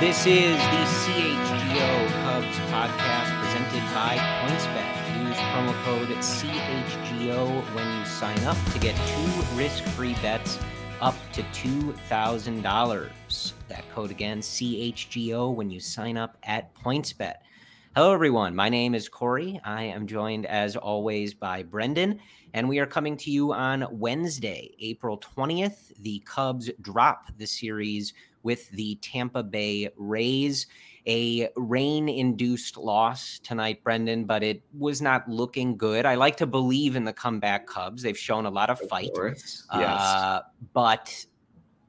This is the CHGO Cubs podcast presented by PointsBet. Use promo code CHGO when you sign up to get two risk-free bets up to $2,000. That code again, CHGO, when you sign up at PointsBet. Hello, everyone. My name is Corey. I am joined, as always, by Brendan, and we are coming to you on Wednesday, April 20th. The Cubs drop the series with the Tampa Bay Rays. A rain induced loss tonight, Brendan, but it was not looking good. I like to believe in the comeback Cubs. They've shown a lot of fight. Of yes. Uh, but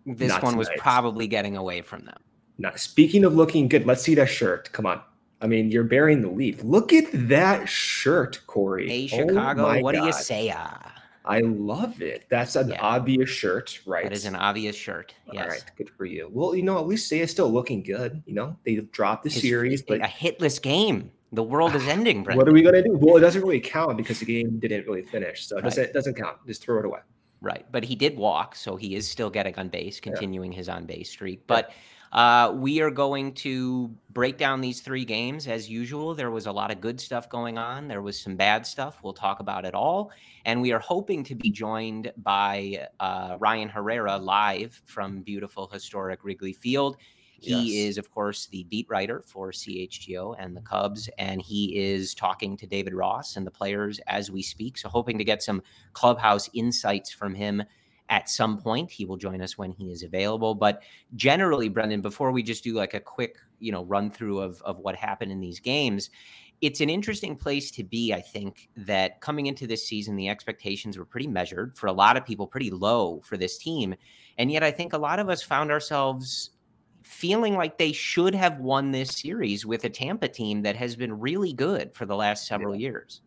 this Not one was probably getting away from them. Now, speaking of looking good, let's see that shirt. Come on. I mean, you're bearing the lead. Look at that shirt, Corey. Hey, Oh Chicago, my what do you say? Ah, I love it. That's an Yeah. obvious shirt, right? That is an obvious shirt. Yes. All right, good for you. Well, you know, at least say it's still looking good. You know, they dropped the His- series, but a hitless game. The world is ending, Brendan. what are we gonna do? Well, it doesn't really count because the game didn't really finish, so it Right. doesn't it doesn't count. Just throw it away. Right. But he did walk, so he is still getting on base, continuing his on base streak. But uh, we are going to break down these three games as usual. There was a lot of good stuff going on, there was some bad stuff. We'll talk about it all. And we are hoping to be joined by uh, Ryan Herrera live from beautiful, historic Wrigley Field. He Yes. is, of course, the beat writer for CHGO and the Cubs, and he is talking to David Ross and the players as we speak. So, hoping to get some clubhouse insights from him at some point. He will join us when he is available. But generally, Brendan, before we just do like a quick, you know, run through of, of what happened in these games, it's an interesting place to be. I think that coming into this season, the expectations were pretty measured for a lot of people, pretty low for this team. And yet, I think a lot of us found ourselves feeling like they should have won this series with a Tampa team that has been really good for the last several years.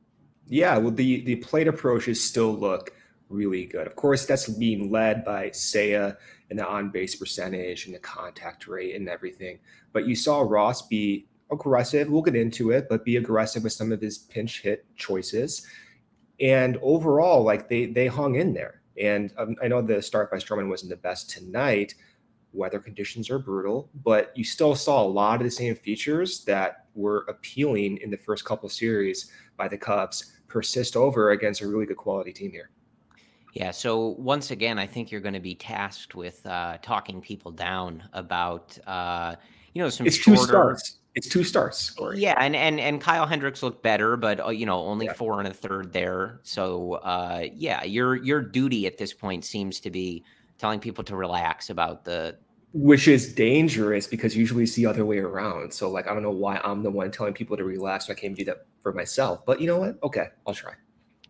Yeah, well, the the plate approaches still look really good. Of course, that's being led by Seiya and the on base percentage and the contact rate and everything. But you saw Ross be aggressive. We'll get into it, but be aggressive with some of his pinch hit choices. And overall, like they they hung in there. And um, I know the start by Stroman wasn't the best tonight. Weather conditions are brutal, but you still saw a lot of the same features that were appealing in the first couple series by the Cubs persist over against a really good quality team here. Yeah. So once again, I think you're going to be tasked with uh, talking people down about, uh, you know, some It's two starts. It's two starts. Corey. Yeah, and and and Kyle Hendricks looked better, but uh, you know, only Yeah. four and a third there. So uh, yeah, your your duty at this point seems to be telling people to relax about the. Which is dangerous because usually the other way around. So like I don't know why I'm the one telling people to relax when I can't do that for myself. But you know what? Okay, I'll try.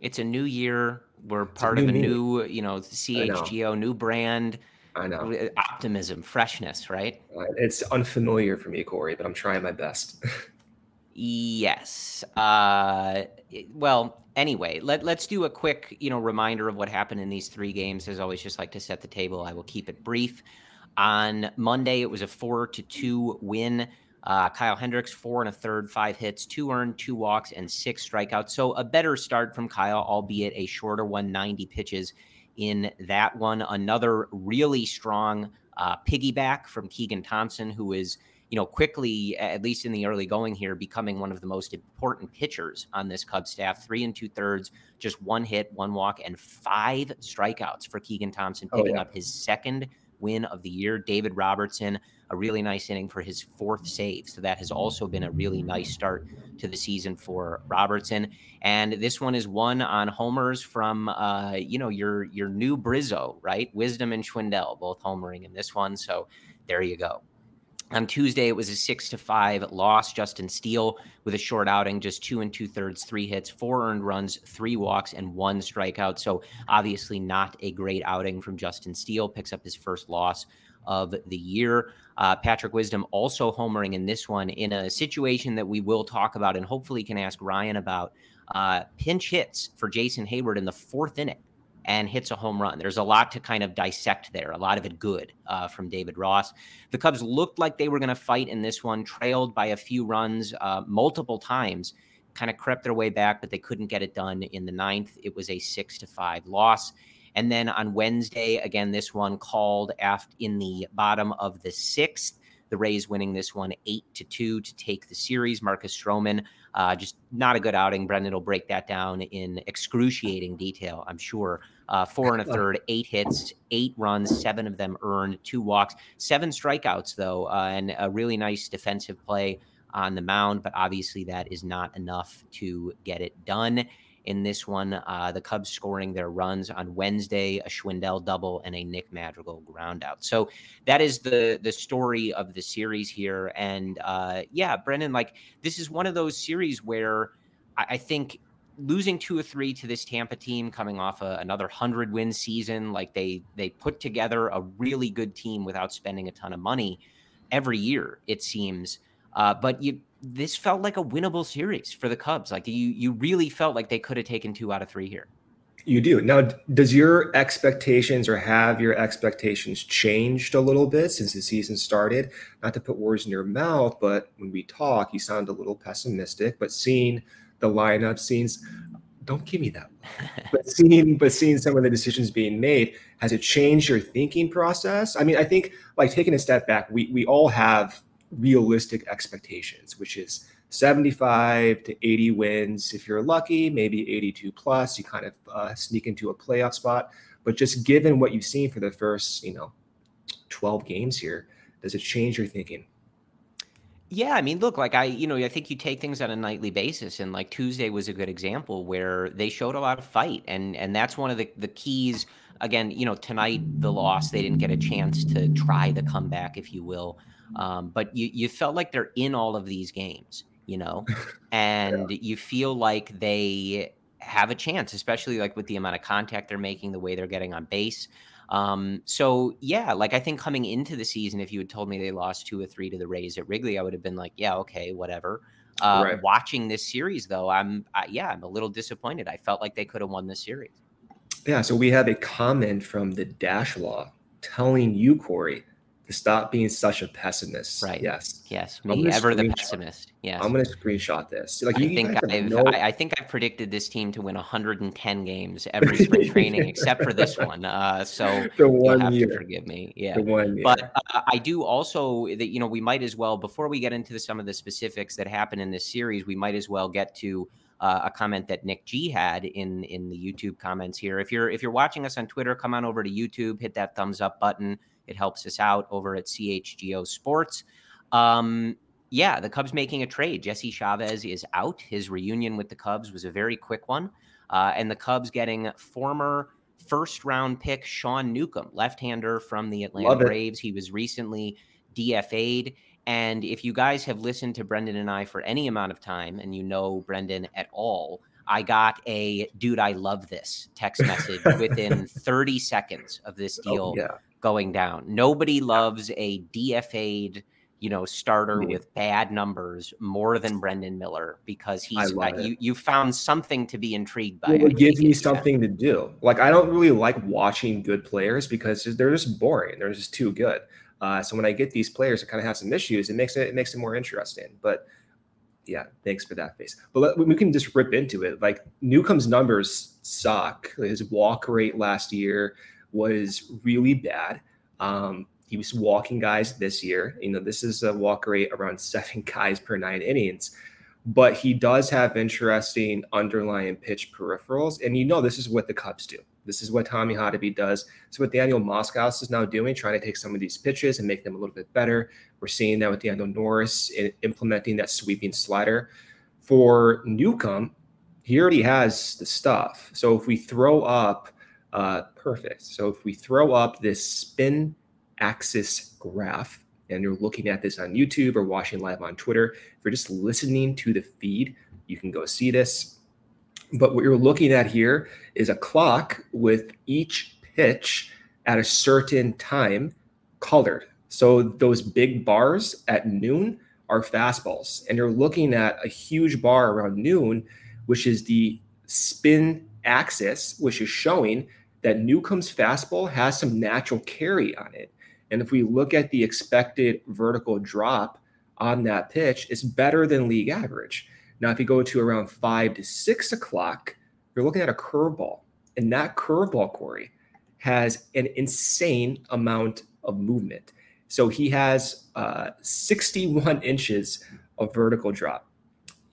It's a new year. We're part of a new, you know, CHGO, new brand, I know. optimism, freshness, right? Uh, It's unfamiliar for me, Corey, but I'm trying my best. Yes. Uh, well, anyway, let, let's do a quick, you know, reminder of what happened in these three games. As always, just like to set the table. I will keep it brief. On Monday, it was a four to two win. Uh, Kyle Hendricks, four and a third, five hits, two earned, two walks, and six strikeouts. So a better start from Kyle, albeit a shorter one, 90 pitches in that one. Another really strong uh, piggyback from Keegan Thompson, who is you know, quickly, at least in the early going here, becoming one of the most important pitchers on this Cubs staff. Three and two thirds, just one hit, one walk, and five strikeouts for Keegan Thompson, Oh, picking yeah. up his second win of the year. David Robertson, a really nice inning for his fourth save. So that has also been a really nice start to the season for Robertson. And this one is one on homers from, uh, you know, your your new Bryzzo, right? Wisdom and Schwindel both homering in this one. So there you go. On Tuesday, it was a six to five loss. Justin Steele with a short outing, just two and two thirds, three hits, four earned runs, three walks, and one strikeout. So obviously not a great outing from Justin Steele. Picks up his first loss of the year. Uh, Patrick Wisdom also homering in this one in a situation that we will talk about and hopefully can ask Ryan about. Uh, pinch hits for Jason Heyward in the fourth inning and hits a home run. There's a lot to kind of dissect there, a lot of it good uh, from David Ross. The Cubs looked like they were going to fight in this one, trailed by a few runs uh, multiple times, kind of crept their way back, but they couldn't get it done in the ninth. It was a six to five loss. And then on Wednesday, again, this one called after in the bottom of the sixth. The Rays winning this one eight to two to take the series. Marcus Stroman, uh, just not a good outing. Brendan will break that down in excruciating detail, I'm sure. Uh, four and a third, eight hits, eight runs, seven of them earned, two walks, seven strikeouts though, uh, and a really nice defensive play on the mound. But obviously, that is not enough to get it done in this one. Uh, the Cubs scoring their runs on Wednesday, a Schwindel double and a Nick Madrigal groundout. So that is the the story of the series here. And uh, yeah, Brendan, like this is one of those series where I, I think losing two or three to this Tampa team coming off a, another hundred win season, like they they put together a really good team without spending a ton of money every year, it seems. Uh, but you this felt like a winnable series for the Cubs. Like you, you really felt like they could have taken two out of three here. You do. Now, does your expectations or have your expectations changed a little bit since the season started? Not to put words in your mouth, but when we talk, you sound a little pessimistic. But seeing the lineup, scenes, don't give me that. but seeing, but seeing some of the decisions being made, has it changed your thinking process? I mean, I think like taking a step back, we we all have realistic expectations, which is 75 to 80 wins. If you're lucky, maybe 82 plus, you kind of uh, sneak into a playoff spot. But just given what you've seen for the first, you know, 12 games here, does it change your thinking? Yeah, I mean, look, like I, you know, I think you take things on a nightly basis, and like Tuesday was a good example where they showed a lot of fight, and and that's one of the the keys. Again, you know, tonight the loss, they didn't get a chance to try the comeback, if you will. Um, but you you felt like they're in all of these games, you know, and yeah. you feel like they have a chance, especially like with the amount of contact they're making, the way they're getting on base. Um, so yeah, like I think coming into the season, if you had told me they lost two or three to the Rays at Wrigley, I would have been like, yeah, okay, whatever. Uh, right. Watching this series, though, I'm I, yeah, I'm a little disappointed. I felt like they could have won this series. Yeah, so we have a comment from the Dash Law telling you, Corey, to stop being such a pessimist. Right. Yes. Yes. Me ever the pessimist. Yeah. I'm gonna screenshot this. Like I think I've no... I, I, think I've predicted this team to win 110 games every spring training except for this one. Uh, so the one have year. to forgive me. Yeah. The one year. But uh, I do also that you know we might as well before we get into the, some of the specifics that happen in this series, we might as well get to. Uh, a comment that Nick G had in in the YouTube comments here. If you're if you're watching us on Twitter, come on over to YouTube, hit that thumbs up button. It helps us out over at CHGO Sports. Um, yeah, the Cubs making a trade. Jesse Chavez is out. His reunion with the Cubs was a very quick one. Uh, and the Cubs getting former first round pick Sean Newcomb, left hander from the Atlanta Braves. He was recently DFA'd. And if you guys have listened to Brendan and I for any amount of time and you know Brendan at all, I got a dude, I love this text message within 30 seconds of this oh, deal oh, yeah going down. Nobody loves a DFA'd, you know, starter with bad numbers more than Brendan Miller because he's uh, you you found something to be intrigued by. Well, it gives me something to do. Like I don't really like watching good players because they're just boring. They're just too good. Uh, so when I get these players that kind of have some issues, it makes it, it makes it more interesting. But yeah, thanks for that face. But let, we can just rip into it. Like Newcomb's numbers suck. His walk rate last year was really bad. Um, he was walking guys this year. You know, this is a walk rate around seven guys per nine innings, but he does have interesting underlying pitch peripherals. And you know, this is what the Cubs do. This is what Tommy Hotovy does. It's what Daniel Moskowitz is now doing, trying to take some of these pitches and make them a little bit better. We're seeing that with Daniel Norris in implementing that sweeping slider. For Newcomb, he already has the stuff. So if we throw up uh, perfect. So if we throw up this spin axis graph and you're looking at this on YouTube or watching live on Twitter, if you're just listening to the feed, you can go see this. But what you're looking at here is a clock with each pitch at a certain time colored. So those big bars at noon are fastballs. And you're looking at a huge bar around noon, which is the spin axis, which is showing that Newcomb's fastball has some natural carry on it. And if we look at the expected vertical drop on that pitch, it's better than league average. Now, if you go to around five to six o'clock, you're looking at a curveball. And that curveball, Corey, has an insane amount of movement. So he has uh, 61 inches of vertical drop.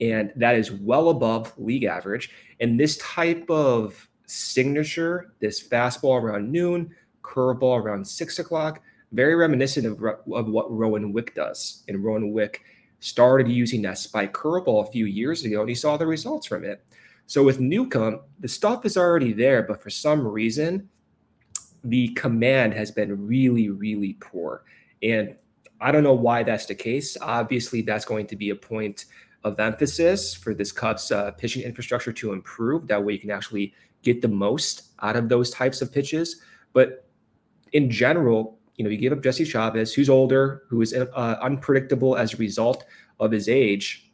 And that is well above league average. And this type of signature, this fastball around noon, curveball around six o'clock, very reminiscent of, of what Rowan Wick does. And Rowan Wick started using that spike curveball a few years ago, and he saw the results from it. So with Newcomb, the stuff is already there, but for some reason, the command has been really, really poor. And I don't know why that's the case. Obviously, that's going to be a point of emphasis for this Cubs uh, pitching infrastructure to improve. That way, you can actually get the most out of those types of pitches. But in general, you know, you give up Jesse Chavez, who's older, who is uh, unpredictable as a result of his age,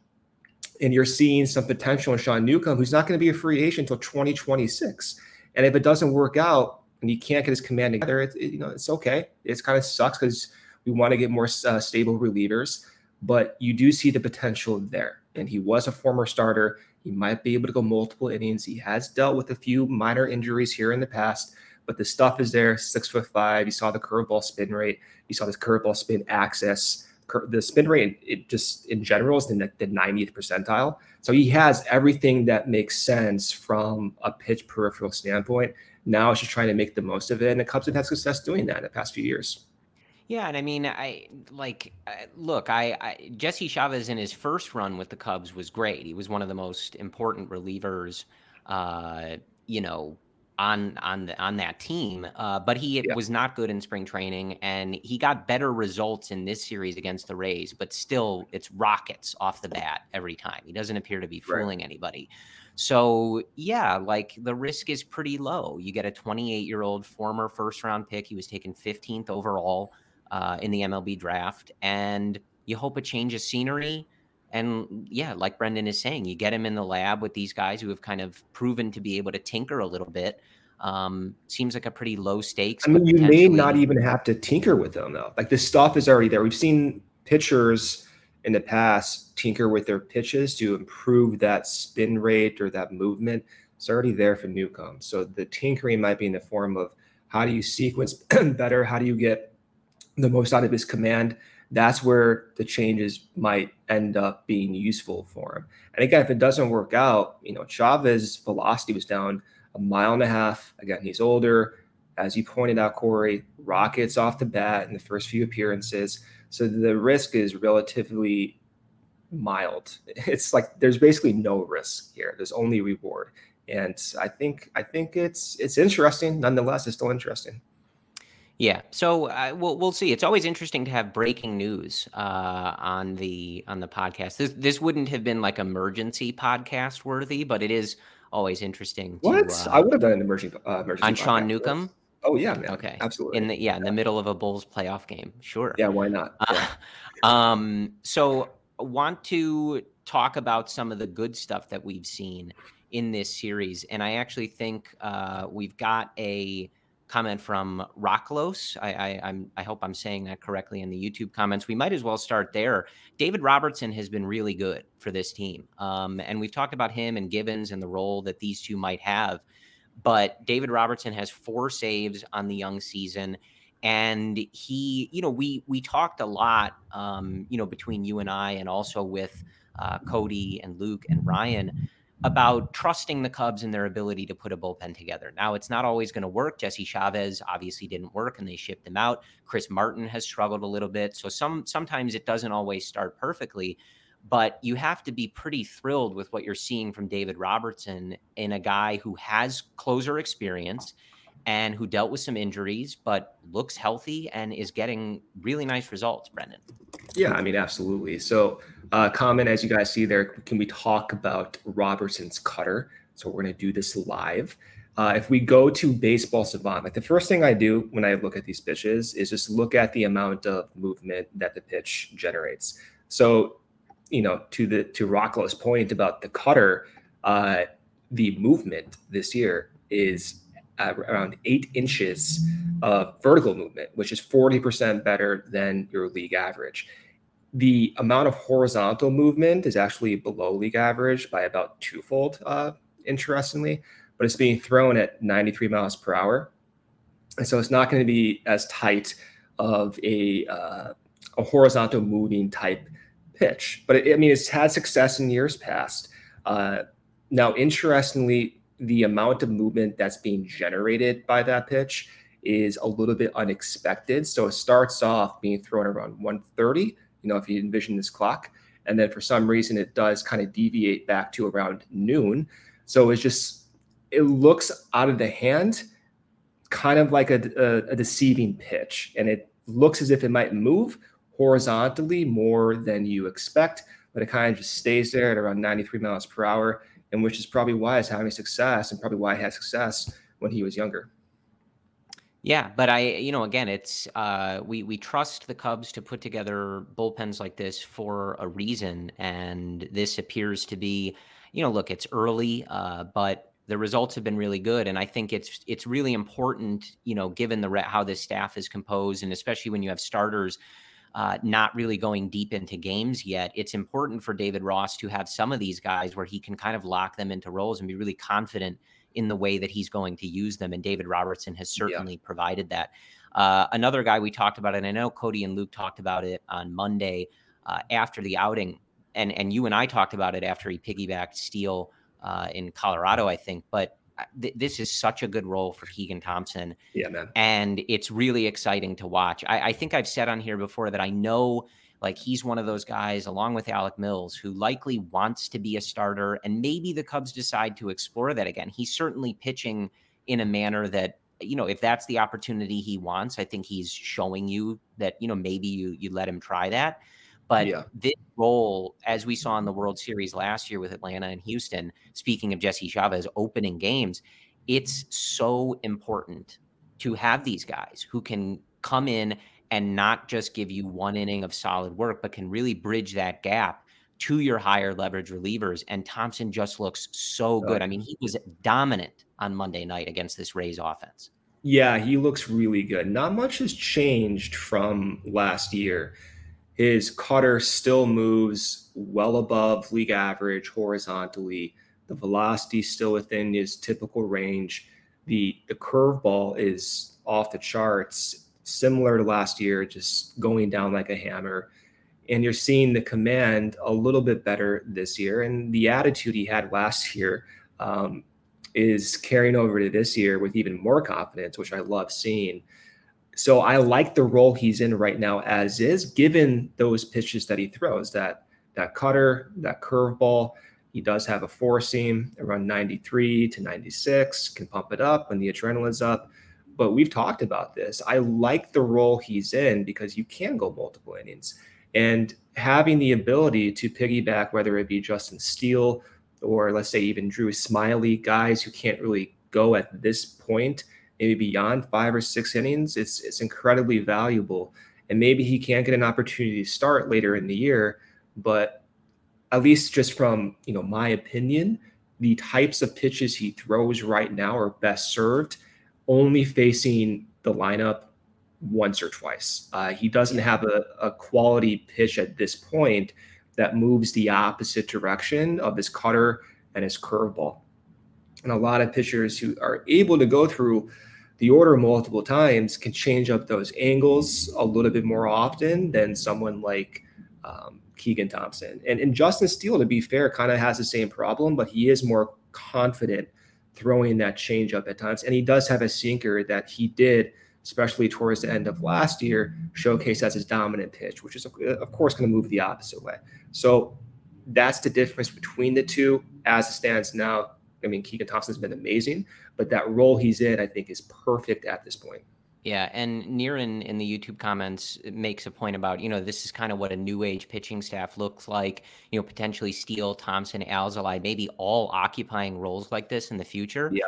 and you're seeing some potential in Sean Newcomb, who's not going to be a free agent until 2026. And if it doesn't work out and you can't get his command together, it, it, you know, it's okay. It kind of sucks because we want to get more uh, stable relievers, but you do see the potential there. And he was a former starter. He might be able to go multiple innings. He has dealt with a few minor injuries here in the past but the stuff is there. Six foot five. You saw the curveball spin rate. You saw this curveball spin axis. The spin rate, it just in general is in the, the 90th percentile. So he has everything that makes sense from a pitch peripheral standpoint. Now it's just trying to make the most of it, and the Cubs have had success doing that in the past few years. Yeah, and I mean, I like look, I, I, Jesse Chavez in his first run with the Cubs was great. He was one of the most important relievers, uh, you know, on on the, on that team. Uh, but he yeah. was not good in spring training, and he got better results in this series against the Rays. But still, it's rockets off the bat every time. He doesn't appear to be fooling right. anybody. So yeah, like the risk is pretty low. You get a 28 year old former first round pick. He was taken 15th overall uh, in the MLB draft, and you hope a change of scenery. And yeah, like Brendan is saying, you get him in the lab with these guys who have kind of proven to be able to tinker a little bit. Um, seems like a pretty low stakes. I mean, you may not even have to tinker with them though. Like the stuff is already there. We've seen pitchers in the past tinker with their pitches to improve that spin rate or that movement. It's already there for Newcomb. So the tinkering might be in the form of how do you sequence better? How do you get the most out of his command? That's where the changes might end up being useful for him. And again, if it doesn't work out, you know, Chavez velocity was down a mile and a half. Again, he's older. As you pointed out, Corey, rockets off the bat in the first few appearances. So the risk is relatively mild. It's like there's basically no risk here. There's only reward. And I think I think it's it's interesting. Nonetheless, it's still interesting. Yeah, so uh, we'll we'll see. It's always interesting to have breaking news uh, on the on the podcast. This this wouldn't have been like emergency podcast worthy, but it is always interesting. To, what uh, I would have done an emergency uh, emergency on Sean Newcomb. Oh yeah, man. Okay, absolutely. In the yeah, in the middle of a Bulls playoff game, sure. Yeah, why not? Yeah. um, so want to talk about some of the good stuff that we've seen in this series, and I actually think uh, we've got a comment from Rocklos. I, I, I'm, I hope I'm saying that correctly in the YouTube comments. We might as well start there. David Robertson has been really good for this team. Um, and we've talked about him and Givens and the role that these two might have. But David Robertson has four saves on the young season. And he, you know, we we talked a lot, um, you know, between you and I, and also with uh, Cody and Luke and Ryan about trusting the Cubs and their ability to put a bullpen together. Now, it's not always going to work. Jesse Chavez obviously didn't work and they shipped him out. Chris Martin has struggled a little bit. So some sometimes it doesn't always start perfectly, but you have to be pretty thrilled with what you're seeing from David Robertson in a guy who has closer experience and who dealt with some injuries, but looks healthy and is getting really nice results, Brendan. Yeah, I mean, absolutely. So, uh, comment as you guys see there, can we talk about Robertson's cutter? So, we're going to do this live. Uh, if we go to Baseball Savant, like the first thing I do when I look at these pitches is just look at the amount of movement that the pitch generates. So, you know, to the to Rocco's point about the cutter, uh, the movement this year is around eight inches of vertical movement, which is 40% better than your league average. The amount of horizontal movement is actually below league average by about twofold, uh, interestingly, but it's being thrown at 93 miles per hour. And so it's not going to be as tight of a, uh, a horizontal moving type pitch. But it, I mean, it's had success in years past. Uh, now, interestingly, the amount of movement that's being generated by that pitch is a little bit unexpected. So it starts off being thrown around 130, you know, if you envision this clock. And then for some reason, it does kind of deviate back to around noon. So it's just, it looks out of the hand, kind of like a, a, a deceiving pitch. And it looks as if it might move horizontally more than you expect, but it kind of just stays there at around 93 miles per hour and which is probably why it's having success and probably why he had success when he was younger. Yeah, but I, you know, again, it's uh, we we trust the Cubs to put together bullpens like this for a reason, and this appears to be, you know, look, it's early, uh, but the results have been really good, and I think it's it's really important, you know, given the how this staff is composed, and especially when you have starters uh, not really going deep into games yet, it's important for David Ross to have some of these guys where he can kind of lock them into roles and be really confident in the way that he's going to use them. And David Robertson has certainly yeah. provided that. Uh, another guy we talked about, and I know Cody and Luke talked about it on Monday uh, after the outing, and and you and I talked about it after he piggybacked Steele uh, in Colorado, I think. But th- this is such a good role for Keegan Thompson. Yeah, man. And it's really exciting to watch. I, I think I've said on here before that I know like he's one of those guys, along with Alec Mills, who likely wants to be a starter. And maybe the Cubs decide to explore that again. He's certainly pitching in a manner that you know if that's the opportunity he wants i think he's showing you that you know maybe you you let him try that but yeah. this role, as we saw in the World Series last year with Atlanta and Houston, speaking of Jesse Chavez opening games, it's so important to have these guys who can come in and not just give you one inning of solid work, but can really bridge that gap to your higher leverage relievers. And Thompson just looks so good. I mean, he was dominant on Monday night against this Rays offense. Yeah, he looks really good. Not much has changed from last year. His cutter still moves well above league average horizontally. The velocity still within his typical range. The the curveball is off the charts, similar to last year, just going down like a hammer. And you're seeing the command a little bit better this year. And the attitude he had last year um, is carrying over to this year with even more confidence, which I love seeing. So I like the role he's in right now as is, given those pitches that he throws, that that cutter, that curveball. He does have a four seam around 93 to 96, can pump it up when the adrenaline's up. But we've talked about this. I like the role he's in because you can go multiple innings. And having the ability to piggyback, whether it be Justin Steele or let's say even Drew Smyly, guys who can't really go at this point maybe beyond five or six innings, it's it's incredibly valuable. And maybe he can't get an opportunity to start later in the year, but at least just from you know my opinion, the types of pitches he throws right now are best served only facing the lineup once or twice. Uh, he doesn't have a, a quality pitch at this point that moves the opposite direction of his cutter and his curveball. And a lot of pitchers who are able to go through the order multiple times can change up those angles a little bit more often than someone like um, Keegan Thompson. And, and Justin Steele, to be fair, kind of has the same problem, but he is more confident throwing that change up at times. And he does have a sinker that he did, especially towards the end of last year, showcase as his dominant pitch, which is, of course, going to move the opposite way. So that's the difference between the two as it stands now. I mean, Keegan Thompson's been amazing, but that role he's in, I think, is perfect at this point. Yeah, and Niran in the YouTube comments makes a point about, you know, this is kind of what a new age pitching staff looks like, you know, potentially Steele, Thompson, Alzolay, maybe all occupying roles like this in the future. Yeah.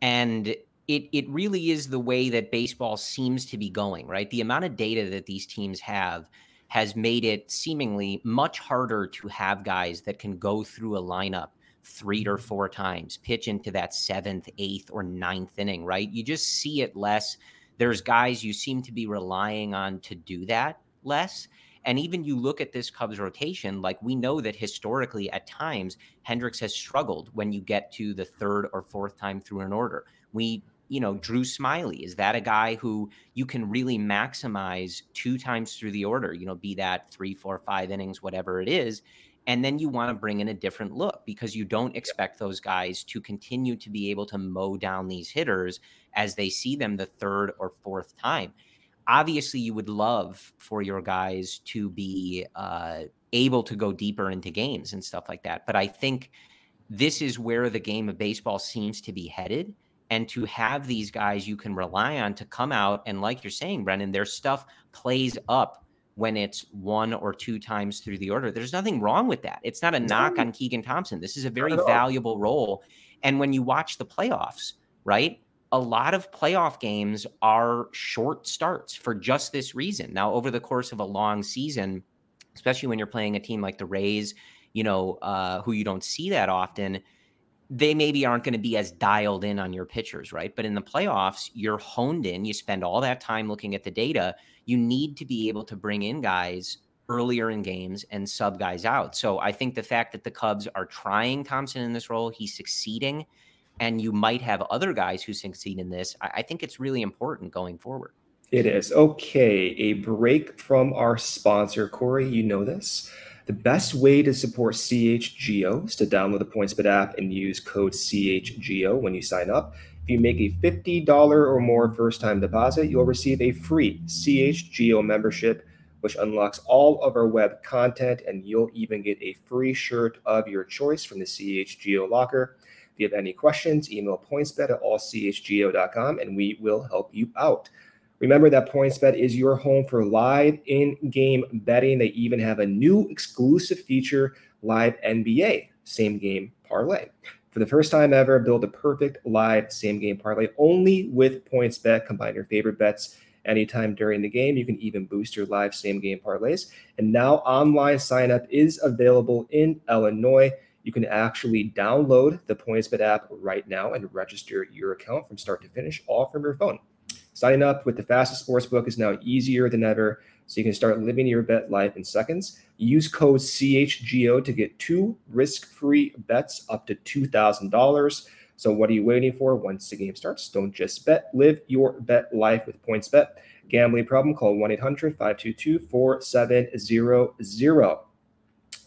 And it it really is the way that baseball seems to be going, right? The amount of data that these teams have has made it seemingly much harder to have guys that can go through a lineup three or mm-hmm. four times, pitch into that seventh, eighth, or ninth inning, right? You just see it less there's guys you seem to be relying on to do that less. And even you look at this Cubs rotation, like we know that historically at times Hendricks has struggled when you get to the third or fourth time through an order. We, you know, Drew Smyly, is that a guy who you can really maximize two times through the order, you know, be that three, four, five innings, whatever it is. And then you want to bring in a different look because you don't expect those guys to continue to be able to mow down these hitters as they see them the third or fourth time. Obviously, you would love for your guys to be uh, able to go deeper into games and stuff like that. But I think this is where the game of baseball seems to be headed. And to have these guys you can rely on to come out and, like you're saying, Brennan, their stuff plays up when it's one or two times through the order. There's nothing wrong with that. It's not a knock on Keegan Thompson. This is a very valuable role. And when you watch the playoffs, right? A lot of playoff games are short starts for just this reason. Now, over the course of a long season, especially when you're playing a team like the Rays, you know, uh, who you don't see that often, they maybe aren't going to be as dialed in on your pitchers, right? But in the playoffs, you're honed in. You spend all that time looking at the data. You need to be able to bring in guys earlier in games and sub guys out. So I think the fact that the Cubs are trying Thompson in this role, he's succeeding and you might have other guys who succeed in this, I, I think it's really important going forward. It is. Okay, a break from our sponsor, Corey. You know this. The best way to support CHGO is to download the PointsBet app and use code CHGO when you sign up. If you make a $50 or more first time deposit, you'll receive a free CHGO membership, which unlocks all of our web content, and you'll even get a free shirt of your choice from the CHGO locker. If you have any questions, email pointsbet at allchgo.com and we will help you out. Remember that PointsBet is your home for live in game betting. They even have a new exclusive feature, Live NBA Same Game Parlay. For the first time ever, build a perfect live same game parlay only with PointsBet. Combine your favorite bets anytime during the game. You can even boost your live same game parlays. And now online sign up is available in Illinois. You can actually download the PointsBet app right now and register your account from start to finish, all from your phone. Signing up with the fastest sportsbook is now easier than ever, so you can start living your bet life in seconds. Use code CHGO to get two risk-free bets up to $2,000. So what are you waiting for? Once the game starts, don't just bet. Live your bet life with PointsBet. Gambling problem? Call 1-800-522-4700.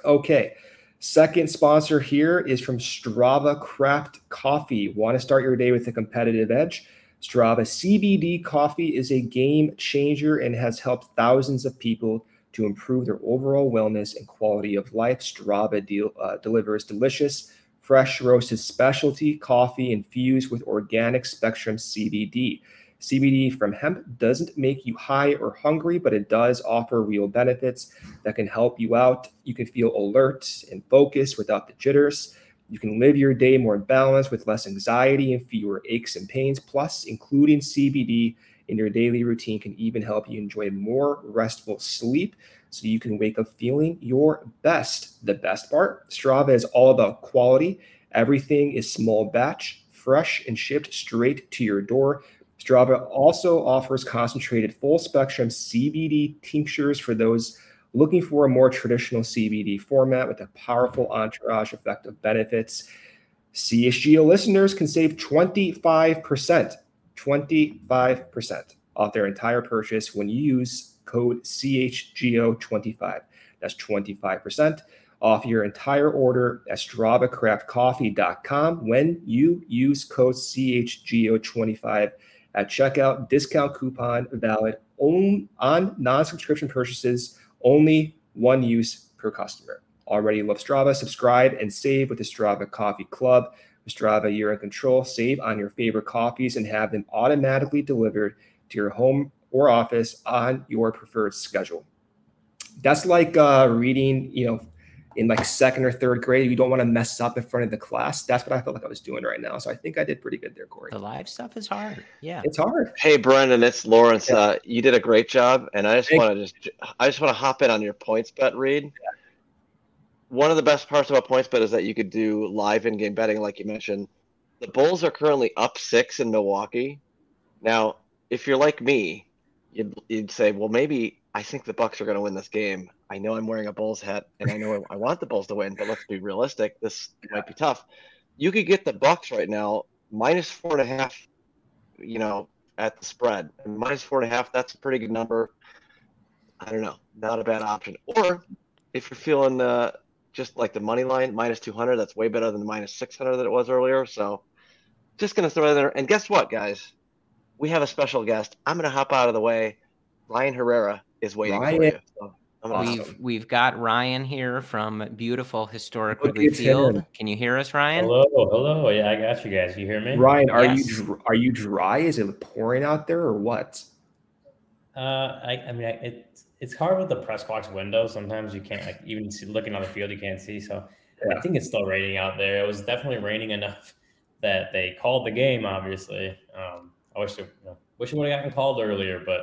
Okay. Second sponsor here is from Strava Craft Coffee. Want to start your day with a competitive edge? Strava CBD coffee is a game changer and has helped thousands of people to improve their overall wellness and quality of life. Strava deal, uh, delivers delicious, fresh roasted specialty coffee infused with organic spectrum CBD. CBD from hemp doesn't make you high or hungry, but it does offer real benefits that can help you out. You can feel alert and focused without the jitters. You can live your day more balanced with less anxiety and fewer aches and pains. Plus, including CBD in your daily routine can even help you enjoy more restful sleep so you can wake up feeling your best. The best part Strava is all about quality. Everything is small batch, fresh, and shipped straight to your door Strava also offers concentrated full spectrum CBD tinctures for those looking for a more traditional CBD format with a powerful entourage effect of benefits. CHGO listeners can save 25%, 25% off their entire purchase when you use code CHGO25. That's 25% off your entire order at StravaCraftCoffee.com when you use code CHGO25 at checkout. Discount coupon valid on, on non subscription purchases, only one use per customer. Already love Strava? Subscribe and save with the Strava Coffee Club. Strava, you're in control. Save on your favorite coffees and have them automatically delivered to your home or office on your preferred schedule. That's like uh, reading, you know, in like second or third grade. You don't want to mess up in front of the class. That's what I felt like I was doing right now. So I think I did pretty good there, Corey. The live stuff is hard. Yeah, it's hard. Hey, Brendan, it's Lawrence. Yeah. Uh, you did a great job, and I just want to just I just want to hop in on your PointsBet read. Yeah. One of the best parts about points bet is that you could do live in-game betting, like you mentioned. The Bulls are currently up six in Milwaukee. Now, if you're like me, you'd, you'd say, well, maybe I think the Bucks are going to win this game. I know I'm wearing a Bulls hat, and I know I want the Bulls to win, but let's be realistic. This might be tough. You could get the Bucks right now minus four and a half. You know, at the spread, and minus four and a half. That's a pretty good number. I don't know, not a bad option. Or if you're feeling uh, just like the money line minus 200, that's way better than the minus 600 that it was earlier. So, just gonna throw it in there. And guess what, guys? We have a special guest. I'm gonna hop out of the way. Ryan Herrera is waiting Ryan. for you. So we've we've got Ryan here from beautiful historic Wrigley Field. Can you hear us, Ryan? Hello, hello. Yeah, I got you guys. You hear me? Ryan, are yes. you are you dry? Is it pouring out there or what? Uh, I, I mean, it's it's hard with the press box window. Sometimes you can't like even see, looking on the field, you can't see. So yeah. I think it's still raining out there. It was definitely raining enough that they called the game. Obviously, um, I wish it, you know, wish it would have gotten called earlier, but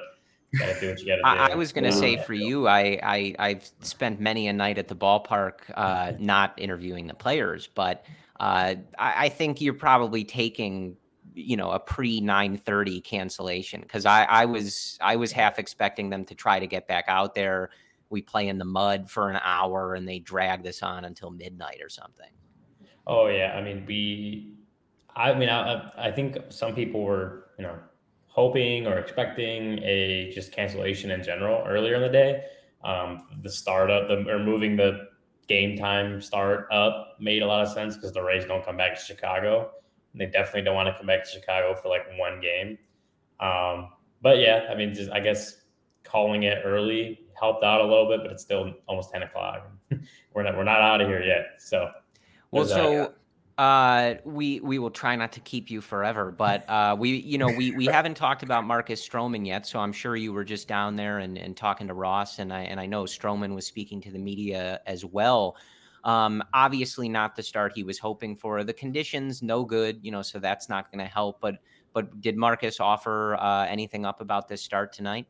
gotta do what you gotta do. I, I was gonna say for you, I, I I've spent many a night at the ballpark, uh, not interviewing the players, but uh, I, I think you're probably taking you know a pre 930 cancellation because I, I was i was half expecting them to try to get back out there. We play in the mud for an hour and they drag this on until midnight or something. Oh yeah. I mean we i mean i, I think some people were you know hoping or expecting a just cancellation in general earlier in the day. Um, the startup, the, or moving the game time start up made a lot of sense because the Rays don't come back to Chicago. And they definitely don't want to come back to Chicago for like one game. Um, but yeah, I mean, just I guess calling it early helped out a little bit, but it's still almost ten o'clock. we're not we're not out of here yet. So, well, so uh, we we will try not to keep you forever, but uh, we you know we we haven't talked about Marcus Stroman yet, so I'm sure you were just down there and, and talking to Ross, and I and I know Stroman was speaking to the media as well. Um, obviously, not the start he was hoping for. The conditions no good, you know, so that's not going to help. But but did Marcus offer uh, anything up about this start tonight?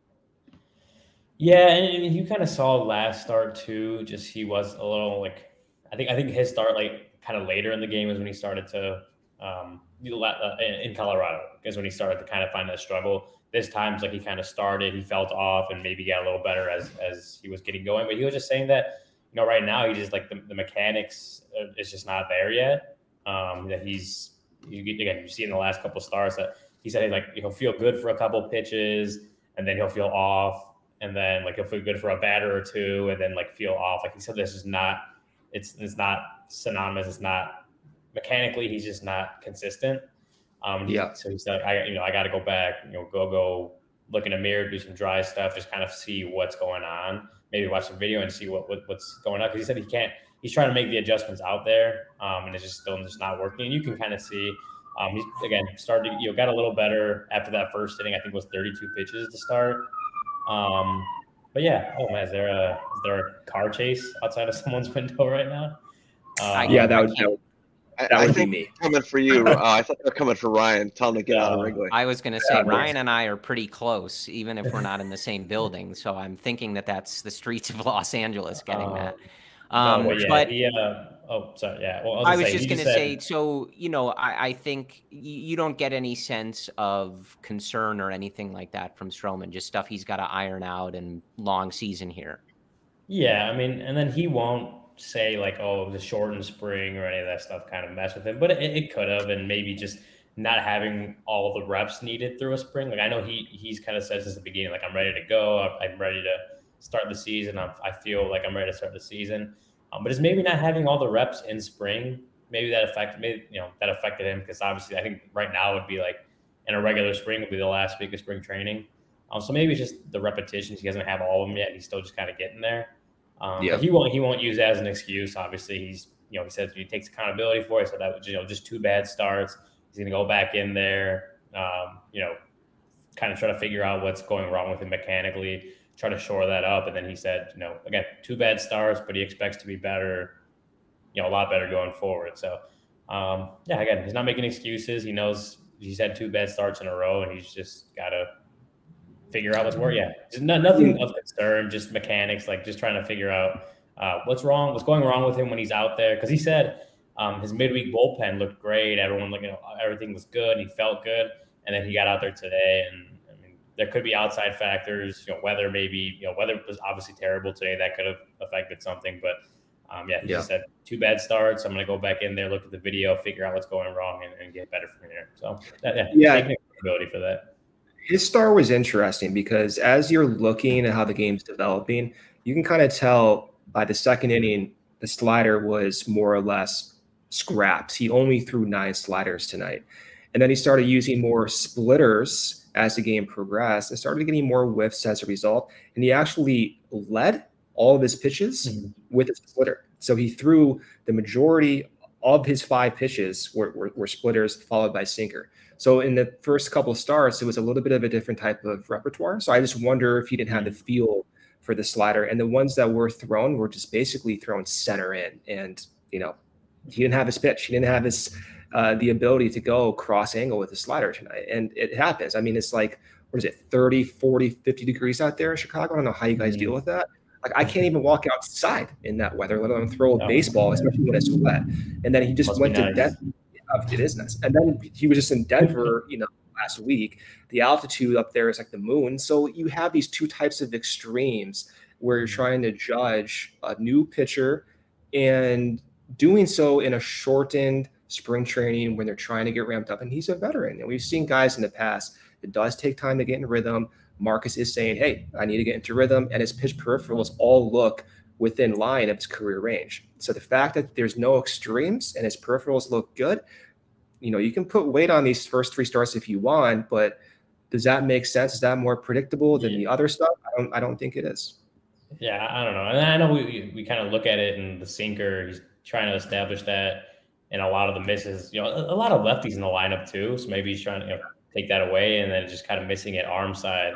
Yeah, and you kind of saw last start too. Just he was a little like I think I think his start like kind of later in the game is when he started to um, uh, in Colorado is when he started to kind of find that struggle. This time's like he kind of started, he felt off, and maybe got a little better as as he was getting going. But he was just saying that you know right now he just like the, the mechanics is just not there yet. Um, that he's you again you see in the last couple starts that he said he like he'll feel good for a couple pitches and then he'll feel off and then like he'll feel good for a batter or two and then like feel off. Like he said, this is not it's it's not synonymous. It's not mechanically. He's just not consistent. Um, yeah. So he said, I you know I got to go back. You know, go go look in a mirror, do some dry stuff, just kind of see what's going on. Maybe watch some video and see what, what what's going on. Because he said he can't. He's trying to make the adjustments out there, um, and it's just still just not working. And you can kind of see. Um, he's again started. You know, got a little better after that first inning. I think was 32 pitches to start. Um, but yeah, oh man, is there a is there a car chase outside of someone's window right now? Um, yeah, that would, that would, that I, would I be me. Coming for you. Uh, I thought they're coming for Ryan. Tell him to get uh, out of Wrigley. I was going to say yeah, Ryan and I are pretty close, even if we're not in the same building. So I'm thinking that that's the streets of Los Angeles getting uh, that. Um, no, yeah, but he, uh, oh, sorry, yeah. Well, I was, I was just going to say, so you know, I, I think you don't get any sense of concern or anything like that from Stroman. Just stuff he's got to iron out and long season here. Yeah, I mean, and then he won't say like, oh, the shortened spring or any of that stuff kind of mess with him, but it, it could have, and maybe just not having all the reps needed through a spring. Like I know he he's kind of said since the beginning, like I'm ready to go, I'm ready to start the season. I'm, i feel like I'm ready to start the season. Um, but it's maybe not having all the reps in spring. Maybe that affected you know that affected him because obviously I think right now would be like in a regular spring would be the last week of spring training. Um, so maybe it's just the repetitions. He doesn't have all of them yet. He's still just kind of getting there. Um, yeah. He won't he won't use that as an excuse. Obviously, he's you know, he says he takes accountability for it. So that was, you know, just two bad starts. He's going to go back in there, um, you know, kind of try to figure out what's going wrong with him mechanically, try to shore that up. And then he said, you know, again, two bad starts, but he expects to be better, you know, a lot better going forward. So, um, yeah, again, he's not making excuses. He knows he's had two bad starts in a row, and he's just got to figure out what's wrong. Yeah, not, nothing of concern, just mechanics, like just trying to figure out uh, what's wrong, what's going wrong with him when he's out there. Because he said um, his midweek bullpen looked great. Everyone, know, everything was good. He felt good, and then he got out there today, and I mean, there could be outside factors. You know, weather maybe. You know, weather was obviously terrible today. That could have affected something, but um, yeah, he yeah. just said two bad starts. I'm going to go back in there, look at the video, figure out what's going wrong, and, and get better from there. So yeah, yeah, for that. His star was interesting because as you're looking at how the game's developing, you can kind of tell by the second inning the slider was more or less scrapped. He only threw nine sliders tonight, and then he started using more splitters as the game progressed and started getting more whiffs as a result. And he actually led all of his pitches mm-hmm. with a splitter. So he threw the majority of his five pitches were, were, were, splitters followed by sinker. So in the first couple of starts, it was a little bit of a different type of repertoire. So I just wonder if he didn't have the mm-hmm. feel for the slider. And the ones that were thrown were just basically thrown center in. And, you know, he didn't have his pitch. He didn't have his uh, the ability to go cross angle with the slider tonight. And it happens. I mean, it's like, what is it, 30, 40, 50 degrees out there in Chicago? I don't know how you guys mm-hmm. deal with that. Like I can't even walk outside in that weather, let alone throw a baseball, especially when it's wet. And then he just Must went to nice. Denver. It is nice. And then he was just in Denver, you know, last week. The altitude up there is like the moon. So you have these two types of extremes where you're trying to judge a new pitcher and doing so in a shortened spring training when they're trying to get ramped up. And he's a veteran. And we've seen guys in the past, it does take time to get in rhythm. Marcus is saying, hey, I need to get into rhythm. And his pitch peripherals all look within line of his career range. So the fact that there's no extremes and his peripherals look good, you know, you can put weight on these first three starts if you want, but does that make sense? Is that more predictable than yeah. the other stuff? I don't I don't think it is. Yeah, I don't know. And I know we, we, we kind of look at it and the sinker, he's trying to establish that and a lot of the misses, you know, a, a lot of lefties in the lineup too. So maybe he's trying to you know, take that away and then just kind of missing it arm side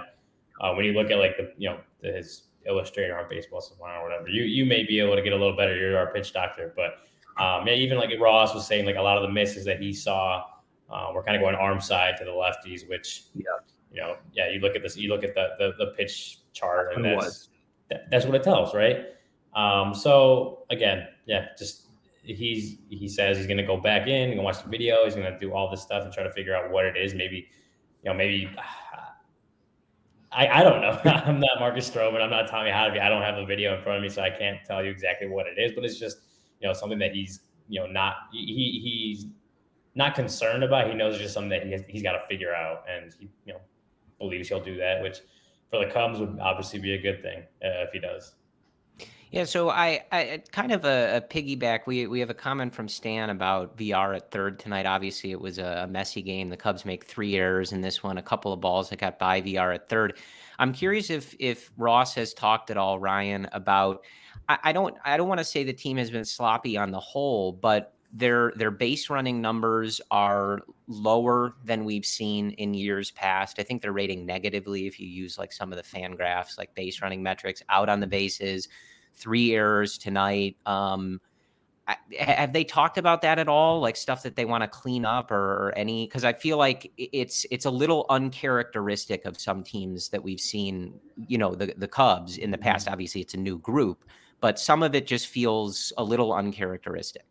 uh, when you look at like the you know the, his illustrator on baseball supply or whatever, you you may be able to get a little better. You're our pitch doctor, but um, yeah, even like Ross was saying, like a lot of the misses that he saw uh, were kind of going arm side to the lefties, which yeah, you know, yeah, you look at this, you look at the the, the pitch chart, and that's that, that's what it tells, right? Um, so again, yeah, just he's he says he's to go back in, and watch the video, he's to do all this stuff and try to figure out what it is. Maybe you know, maybe I, I don't know. I'm not Marcus Stroman. I'm not Tommy Hotovy. I don't have the video in front of me, so I can't tell you exactly what it is. But it's just you know something that he's you know not he he's not concerned about. He knows it's just something that he has, he's got to figure out, and he you know believes he'll do that, which for the Cubs would obviously be a good thing uh, if he does. Yeah, so I, I kind of a, a, piggyback. We we have a comment from Stan about VR at third tonight. Obviously, it was a, messy game. The Cubs make three errors in this one, a couple of balls that got by VR at third. I'm curious if if Ross has talked at all, Ryan, about. I, I don't I don't want to say the team has been sloppy on the whole, but their their base running numbers are lower than we've seen in years past. I think they're rating negatively if you use like some of the FanGraphs, like base running metrics, out on the bases three errors tonight. Um, have they talked about that at all like stuff that they want to clean up or, or any because i feel like it's it's a little uncharacteristic of some teams that we've seen you know the the cubs in the past mm-hmm. obviously it's a new group but some of it just feels a little uncharacteristic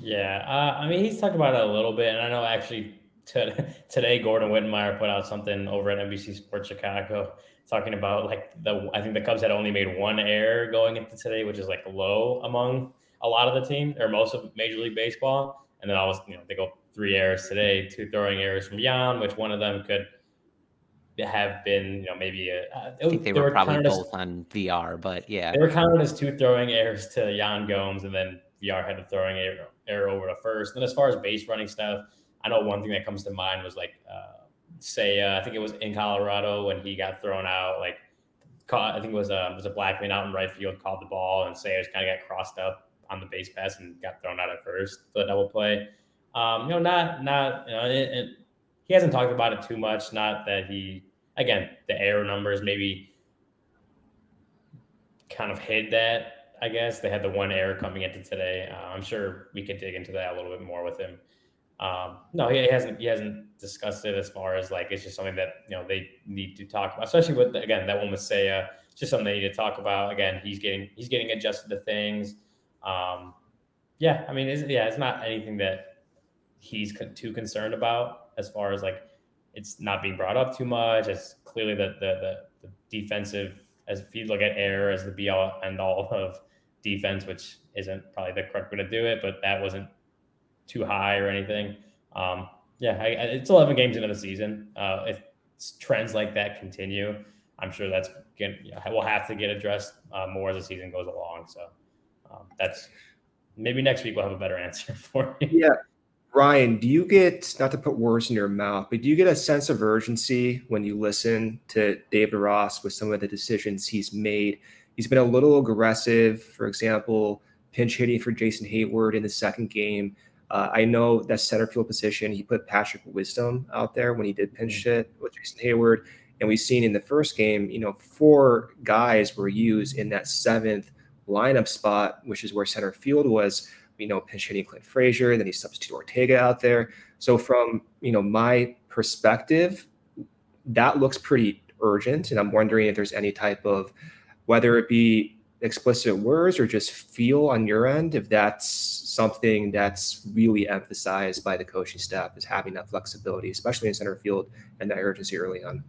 yeah uh, i mean he's talked about it a little bit and i know actually t- today gordon wittenmyer put out something over at nbc sports chicago talking about like the I think the Cubs had only made one error going into today, which is like low among a lot of the team or most of Major League Baseball. And then I was, you know, they go three errors today, two throwing errors from Yan, which one of them could have been, you know, maybe a, uh, I think they, they were, were probably both as, on VR, but yeah, they were counted as two throwing errors to Yan Gomes, and then VR had a throwing error, error over to first. And then as far as base running stuff, I know one thing that comes to mind was like. Uh, say uh, I think it was in Colorado when he got thrown out. Like caught I think it was a uh, it was a Blackmon out in right field called the ball, and Seiya's kind of got crossed up on the base pass and got thrown out at first for the double play. Um, you know, not not you know, it, it, he hasn't talked about it too much. Not that he again the error numbers maybe kind of hid that. I guess they had the one error coming into today. Uh, I'm sure we could dig into that a little bit more with him. Um, no, he hasn't. He hasn't discussed it as far as like it's just something that you know they need to talk about, especially with again that one with Seiya. It's just something they need to talk about. Again, he's getting he's getting adjusted to things. Um, yeah, I mean, it's, yeah, it's not anything that he's too concerned about as far as like it's not being brought up too much. It's clearly the the, the, the defensive as if you look at air as the be all and all of defense, which isn't probably the correct way to do it, but that wasn't too high or anything. Um, yeah, I, it's 11 games into the season. Uh, if trends like that continue, I'm sure that's going will have to get addressed uh, more as the season goes along. So um, that's maybe next week we'll have a better answer for you. Yeah. Ryan, do you get not to put words in your mouth, but do you get a sense of urgency when you listen to David Ross with some of the decisions he's made? He's been a little aggressive, for example, pinch hitting for Jason Heyward in the second game. Uh, I know that center field position, he put Patrick Wisdom out there when he did pinch mm-hmm. hit with Jason Heyward. And we've seen in the first game, you know, four guys were used in that seventh lineup spot, which is where center field was, you know, pinch hitting Clint Frazier. Then he substituted Ortega out there. So from, you know, my perspective, that looks pretty urgent. And I'm wondering if there's any type of, whether it be explicit words or just feel on your end if that's something that's really emphasized by the coaching staff is having that flexibility especially in center field and that urgency early on.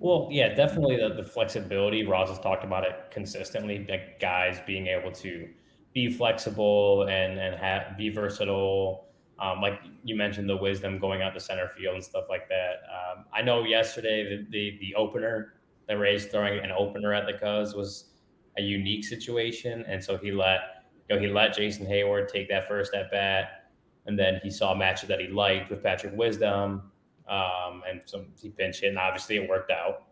Well yeah definitely the, the flexibility ross has talked about it consistently like guys being able to be flexible and and have be versatile. Um, like you mentioned the wisdom going out to center field and stuff like that. Um, i know yesterday the, the the opener the rays throwing an opener at the cubs was a unique situation, and so he let you know he let Jason Heyward take that first at bat, and then he saw a matchup that he liked with Patrick Wisdom, um, and some he pinch hit, and obviously it worked out.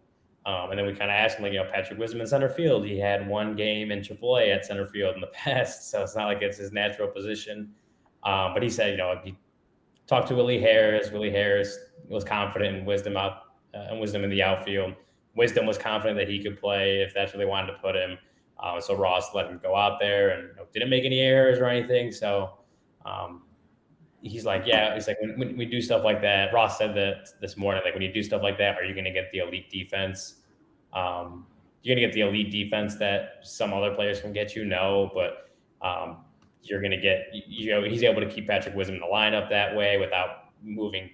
Um, and then we kind of asked him, like, you know, Patrick Wisdom in center field. He had one game in AAA at center field in the past, so it's not like it's his natural position. Um, but he said, you know, he talked to Willie Harris. Willie Harris was confident in Wisdom out uh, and Wisdom in the outfield. Wisdom was confident that he could play if that's where they wanted to put him. Uh, so Ross let him go out there and you know, didn't make any errors or anything. So um, he's like, yeah, he's like, when, when, we do stuff like that, Ross said that this morning, like when you do stuff like that, are you going to get the elite defense? Um, you're going to get the elite defense that some other players can get you. No, but um, you're going to get, you know, he's able to keep Patrick Wisdom in the lineup that way without moving,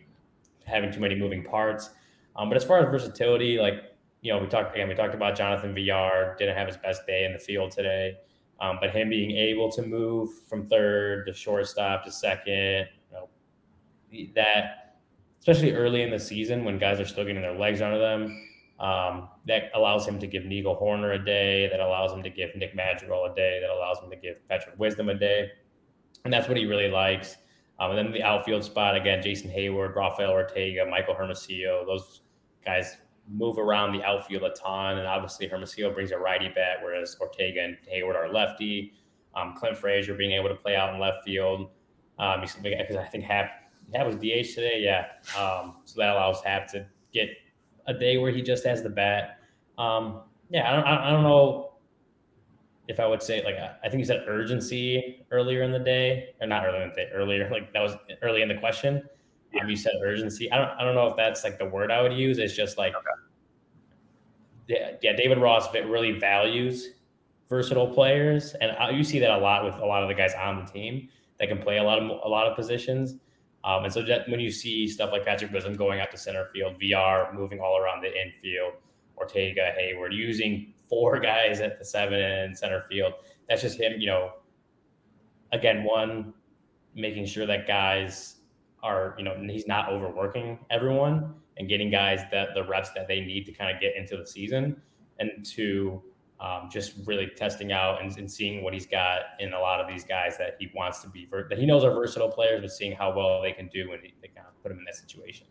having too many moving parts. Um, but as far as versatility, like you know, we talked again. We talked about Jonathan Villar didn't have his best day in the field today, um, but him being able to move from third to shortstop to second, you know, that especially early in the season when guys are still getting their legs under them, um, that allows him to give Nico Hoerner a day. That allows him to give Nick Madrigal a day. That allows him to give Patrick Wisdom a day, and that's what he really likes. Um, and then the outfield spot again, Jason Heyward, Rafael Ortega, Michael Hermosillo, those guys move around the outfield a ton. And obviously, Hermosillo brings a righty bat, whereas Ortega and Heyward are lefty. Um, Clint Frazier being able to play out in left field. Um, because I think Happ, Happ was DH today. Yeah. Um, so that allows Happ to get a day where he just has the bat. Um, yeah. I don't, I don't know if I would say, like, I think you said urgency earlier in the day, or not earlier in the day, earlier, like that was early in the question. Um, you said urgency. I don't I don't know if that's like the word I would use. It's just like okay. yeah, yeah. David Ross really values versatile players, and you see that a lot with a lot of the guys on the team that can play a lot of a lot of positions. Um, and so when you see stuff like Patrick Wisdom going out to center field, VR moving all around the infield, Ortega, Heyward using four guys at the seven and center field, that's just him. You know, again, one making sure that guys are, you know, he's not overworking everyone and getting guys that the reps that they need to kind of get into the season and to um, just really testing out and, and, seeing what he's got in a lot of these guys that he wants to be, that he knows are versatile players, but seeing how well they can do when they kind of put him in that situation.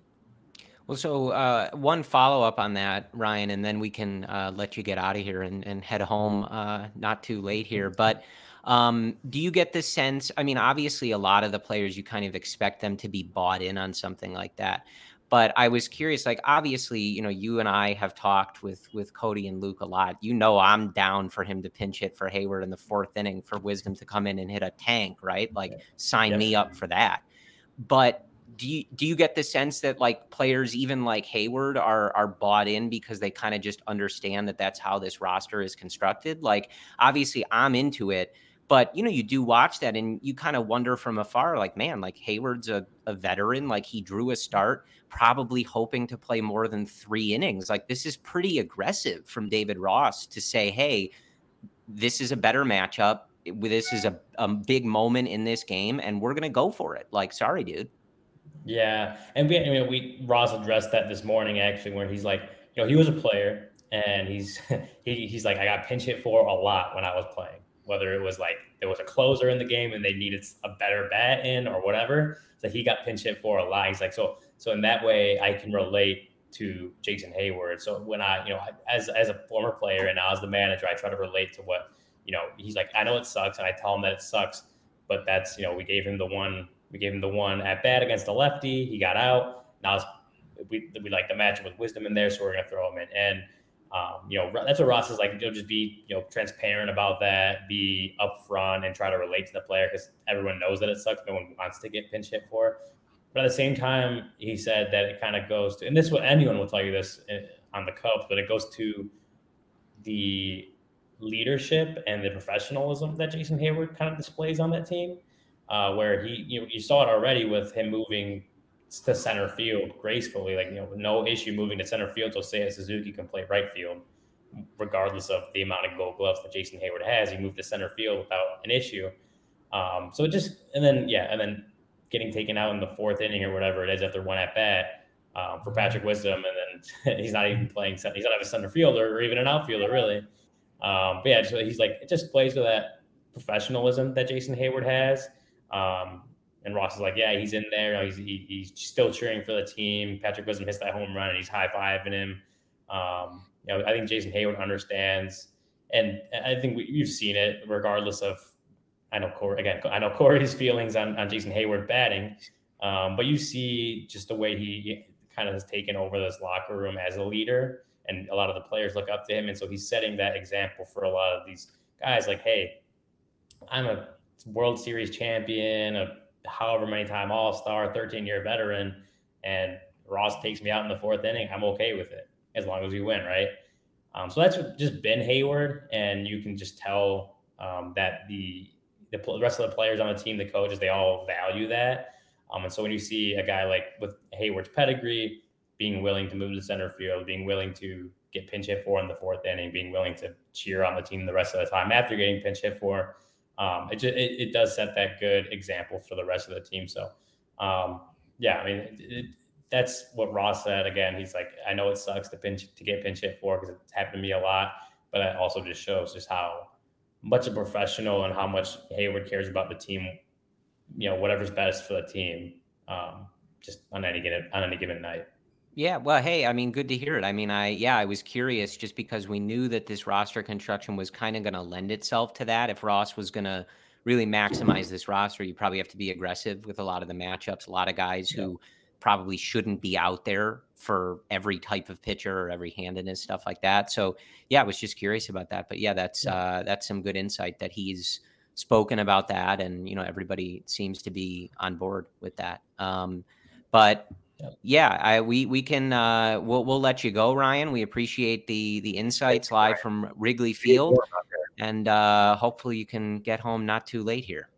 Well, so uh, one follow up on that, Ryan, and then we can uh, let you get out of here and, and head home uh, not too late here. But Um, do you get the sense? I mean, obviously, a lot of the players you kind of expect them to be bought in on something like that. But I was curious, like obviously, you know, you and I have talked with with Cody and Luke a lot. You know, I'm down for him to pinch hit for Heyward in the fourth inning for Wisdom to come in and hit a tank, right? Like, sign yep. me up for that. But do you do you get the sense that like players even like Heyward are are bought in because they kind of just understand that that's how this roster is constructed? Like, obviously, I'm into it but you know, you do watch that and you kind of wonder from afar, like, man, like Heyward's a, a veteran, like he drew a start, probably hoping to play more than three innings. Like this is pretty aggressive from David Ross to say, hey, this is a better matchup. This is a, a big moment in this game, and we're gonna go for it. Like, sorry, dude. Yeah, and we, I mean, we Ross addressed that this morning actually, where he's like, you know, he was a player, and he's he, he's like, I got pinch hit for a lot when I was playing whether it was like there was a closer in the game and they needed a better bat in or whatever. So he got pinch hit for a lot. He's like, so so in that way, I can relate to Jason Heyward. So when I, you know, as as a former player and now as the manager, I try to relate to what, you know, he's like, I know it sucks, and I tell him that it sucks, but that's, you know, we gave him the one, we gave him the one at bat against the lefty. He got out. Now we we like the matchup with wisdom in there, so we're gonna throw him in. And um, you know, that's what Ross is like. You'll just be, you know, transparent about that, be upfront, and try to relate to the player because everyone knows that it sucks. No one wants to get pinch hit for. But at the same time, he said that it kind of goes to, and this what anyone will tell you this eh, on the Cubs, but it goes to the leadership and the professionalism that Jason Heyward kind of displays on that team. Uh, where he, you you saw it already with him moving to center field gracefully, like you know, no issue moving to center field. So Seiya Suzuki can play right field, regardless of the amount of Gold Gloves that Jason Heyward has. He moved to center field without an issue. Um, so it just and then yeah, and then getting taken out in the fourth inning or whatever it is after one at bat um, for Patrick Wisdom, and then he's not even playing. He's not even a center fielder or even an outfielder really. Um, but yeah, so he's like it just plays with that professionalism that Jason Heyward has. Um, and Ross is like, yeah, he's in there. He's he, he's still cheering for the team. Patrick Wisdom hits that home run, and he's high fiving him. Um, you know, I think Jason Heyward understands, and I think we, have seen it regardless of. I know Corey again. I know Corey's feelings on, on Jason Heyward batting, um, but you see just the way he kind of has taken over this locker room as a leader, and a lot of the players look up to him, and so he's setting that example for a lot of these guys. Like, hey, I'm a World Series champion, a however many time All Star, 13 year veteran, and Ross takes me out in the fourth inning, I'm okay with it as long as we win, right? Um, so that's just Ben Heyward, and you can just tell um, that the the rest of the players on the team, the coaches, they all value that. Um, and so when you see a guy like with Heyward's pedigree, being willing to move to center field, being willing to get pinch hit for in the fourth inning, being willing to cheer on the team the rest of the time after getting pinch hit for, um, it, just, it, it does set that good example for the rest of the team. So, um, yeah, I mean, it, it, that's what Ross said. Again, he's like, I know it sucks to pinch to get pinch hit for because it's happened to me a lot, but it also just shows just how much a professional and how much Heyward cares about the team. You know, whatever's best for the team, um, just on any given on any given night. Yeah, well, hey, I mean, good to hear it. I mean, I yeah, I was curious just because we knew that this roster construction was kind of going to lend itself to that. If Ross was going to really maximize this roster, you probably have to be aggressive with a lot of the matchups. A lot of guys yeah. who probably shouldn't be out there for every type of pitcher or every handedness stuff like that. So yeah, I was just curious about that. But yeah, that's yeah. uh, that's some good insight that he's spoken about that, and you know everybody seems to be on board with that. Um, but yeah, I, we we can uh, we'll we'll let you go, Ryan. We appreciate the the insights live from Wrigley Field, and uh, hopefully you can get home not too late here.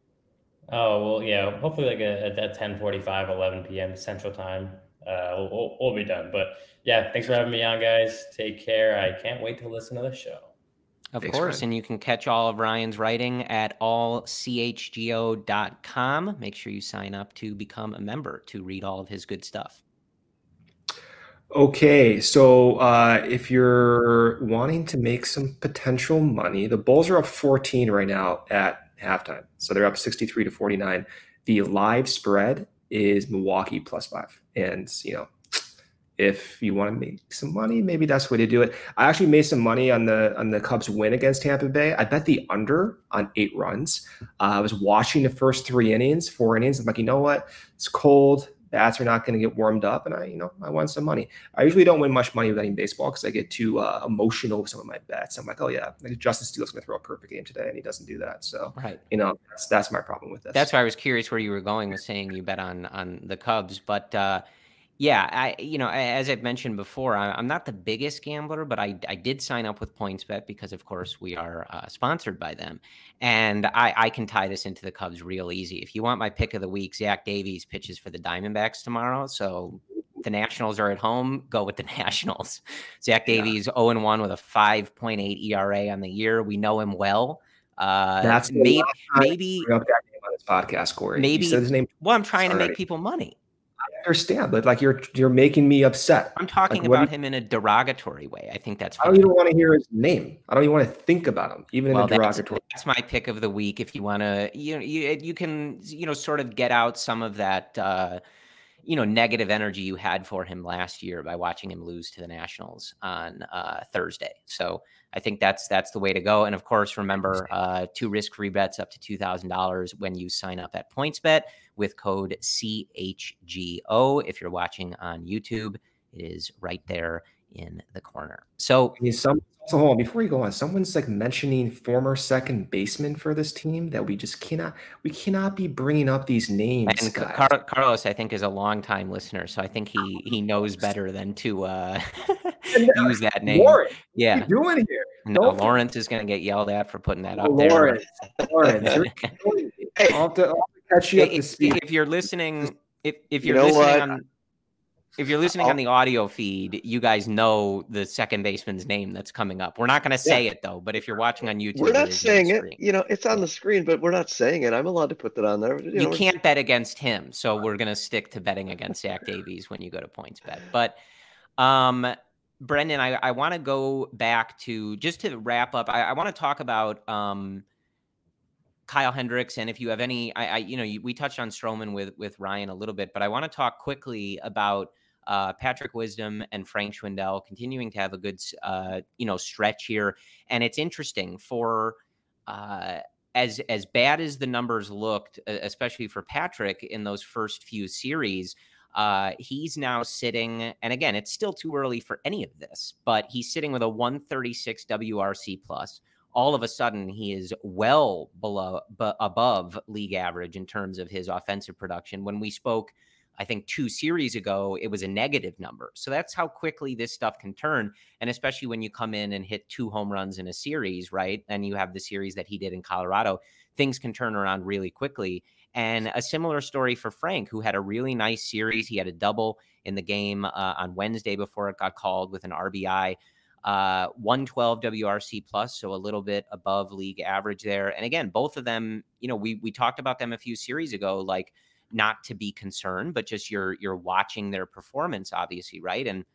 Oh well, yeah. Hopefully, like at, at 10 45, 11 p.m. Central Time, uh, we'll, we'll, we'll be done. But yeah, thanks for having me on, guys. Take care. I can't wait to listen to the show. Of Thanks, course. And you can catch all of Ryan's writing at allchgo.com. Make sure you sign up to become a member to read all of his good stuff. Okay, so uh, if you're wanting to make some potential money, the Bulls are up 14 right now at halftime. So they're up 63 to 49. The live spread is Milwaukee plus five. And, you know, if you want to make some money, maybe that's the way to do it. I actually made some money on the on the Cubs win against Tampa Bay. I bet the under on eight runs. Uh, I was watching the first three innings, four innings. I'm like, you know what? It's cold. Bats are not going to get warmed up, and I, you know, I won some money. I usually don't win much money betting baseball because I get too uh, emotional with some of my bets. I'm like, oh yeah, like Justin Steele's going to throw a perfect game today, and he doesn't do that. So, right, you know, that's that's my problem with this. That's why I was curious where you were going with saying you bet on on the Cubs, but. uh yeah, I you know as I've mentioned before, I'm not the biggest gambler, but I I did sign up with PointsBet because of course we are uh, sponsored by them, and I I can tie this into the Cubs real easy. If you want my pick of the week, Zach Davies pitches for the Diamondbacks tomorrow, so the Nationals are at home. Go with the Nationals. Zach Davies yeah. 0 and 1 with a 5.8 ERA on the year. We know him well. Uh, That's maybe maybe on this podcast, Corey. Maybe his name. Well, I'm trying to make people money understand, but like you're you're making me upset. I'm talking like, about him in a derogatory way. I think that's. I don't even want to hear his name. I don't even want to think about him, even well, in a derogatory. That's, that's, my pick of the week. If you want to, you you you can you know sort of get out some of that. Uh, you know negative energy you had for him last year by watching him lose to the Nationals on uh, Thursday. So I think that's that's the way to go. And of course, remember uh, two risk-free bets up to two thousand dollars when you sign up at PointsBet with code CHGO. If you're watching on YouTube, it is right there in the corner. So, some, so hold on before you go on. Someone's like mentioning former second baseman for this team that we just cannot we cannot be bringing up these names. And Car- Carlos, I think, is a longtime listener, so I think he he knows better than to uh, use that name. Warren, yeah, what are you doing here? No, Don't Lawrence is going to get yelled at for putting that up Lawrence, there. Lawrence, hey, I'll have to, I'll catch you up if, if you're listening, if if you're you know listening what? on if you're listening I'll, on the audio feed, you guys know the second baseman's name that's coming up. We're not going to say yeah. it though, but if you're watching on YouTube, we're not saying it. You know, it's on the screen, but we're not saying it. I'm allowed to put that on there. You, you know, can't bet against him, so we're going to stick to betting against Zach Davies when you go to PointsBet. But, um, Brendan, I, I want to go back to just to wrap up. I, I want to talk about um, Kyle Hendricks, and if you have any, I, I you know, you, we touched on Stroman with with Ryan a little bit, but I want to talk quickly about uh, Patrick Wisdom and Frank Schwindel continuing to have a good, uh, you know, stretch here. And it's interesting for uh, as as bad as the numbers looked, especially for Patrick in those first few series. Uh, he's now sitting, and again, it's still too early for any of this, but he's sitting with a 136 WRC plus. All of a sudden, he is well below, b- above league average in terms of his offensive production. When we spoke I think two series ago, it was a negative number. So that's how quickly this stuff can turn. And especially when you come in and hit two home runs in a series, right? And you have the series that he did in Colorado, things can turn around really quickly. And a similar story for Frank, who had a really nice series. He had a double in the game uh, on Wednesday before it got called with an RBI. Uh, 112 WRC plus, so a little bit above league average there. And again, both of them, you know, we we talked about them a few series ago, like not to be concerned, but just you're you're watching their performance, obviously, right? And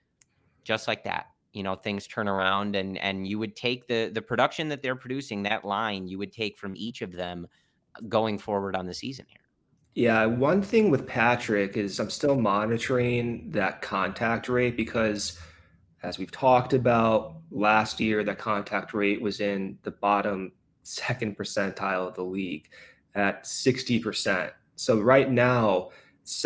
just like that, you know, things turn around, and and you would take the the production that they're producing, that line, you would take from each of them uh, going forward on the season here. Yeah, one thing with Patrick is I'm still monitoring that contact rate because, as we've talked about last year, that contact rate was in the bottom second percentile of the league at 60%. So right now,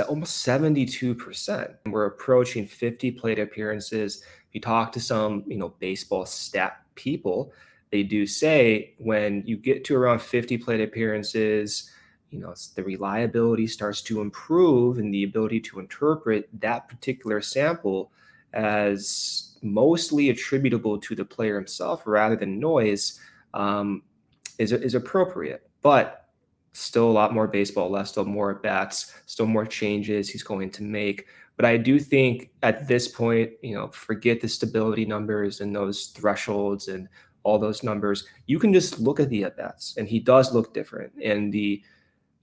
almost 72%. We're approaching 50 plate appearances. If you talk to some, you know, baseball stat people, they do say when you get to around 50 plate appearances, you know, the reliability starts to improve and the ability to interpret that particular sample as mostly attributable to the player himself rather than noise um, is, is appropriate. But still a lot more baseball left, still more at bats, still more changes he's going to make. But I do think at this point, you know, forget the stability numbers and those thresholds and all those numbers. You can just look at the at bats, and he does look different. And the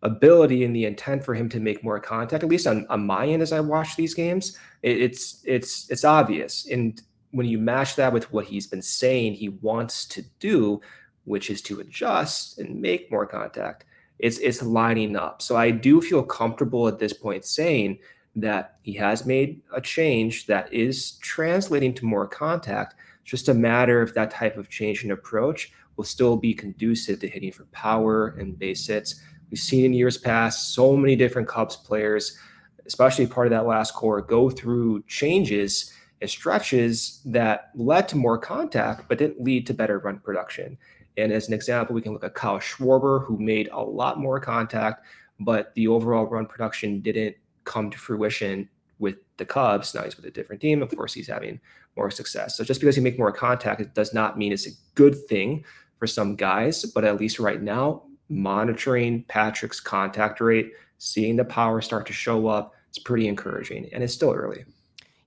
ability and the intent for him to make more contact, at least on, on my end as I watch these games, it, it's it's it's obvious. And when you match that with what he's been saying he wants to do, which is to adjust and make more contact, it's it's lining up. So I do feel comfortable at this point saying that he has made a change that is translating to more contact. It's just a matter of that type of change in approach will still be conducive to hitting for power and base hits. We've seen in years past so many different Cubs players, especially part of that last core, go through changes and stretches that led to more contact, but didn't lead to better run production. And as an example, we can look at Kyle Schwarber, who made a lot more contact, but the overall run production didn't come to fruition with the Cubs. Now he's with a different team. Of course, he's having more success. So just because you make more contact, it does not mean it's a good thing for some guys. But at least right now, monitoring Patrick's contact rate, seeing the power start to show up, it's pretty encouraging. And it's still early.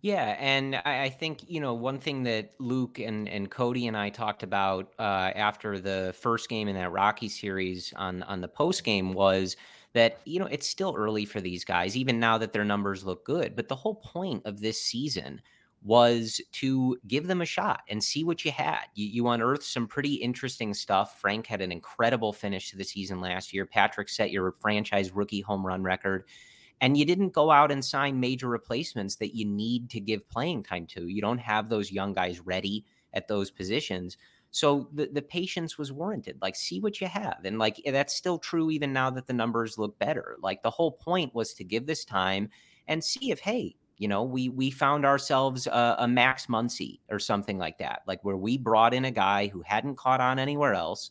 Yeah, and I, I think you know one thing that Luke and and Cody and I talked about uh, after the first game in that Rocky series on on the post game was that you know it's still early for these guys, even now that their numbers look good. But the whole point of this season was to give them a shot and see what you had. You, you unearthed some pretty interesting stuff. Frank had an incredible finish to the season last year. Patrick set your franchise rookie home run record. And you didn't go out and sign major replacements that you need to give playing time to. You don't have those young guys ready at those positions. So the, the patience was warranted. Like, see what you have. And like, eh, that's still true even now that the numbers look better. Like, the whole point was to give this time and see if, hey, you know, we we found ourselves a, a Max Muncy or something like that, like where we brought in a guy who hadn't caught on anywhere else,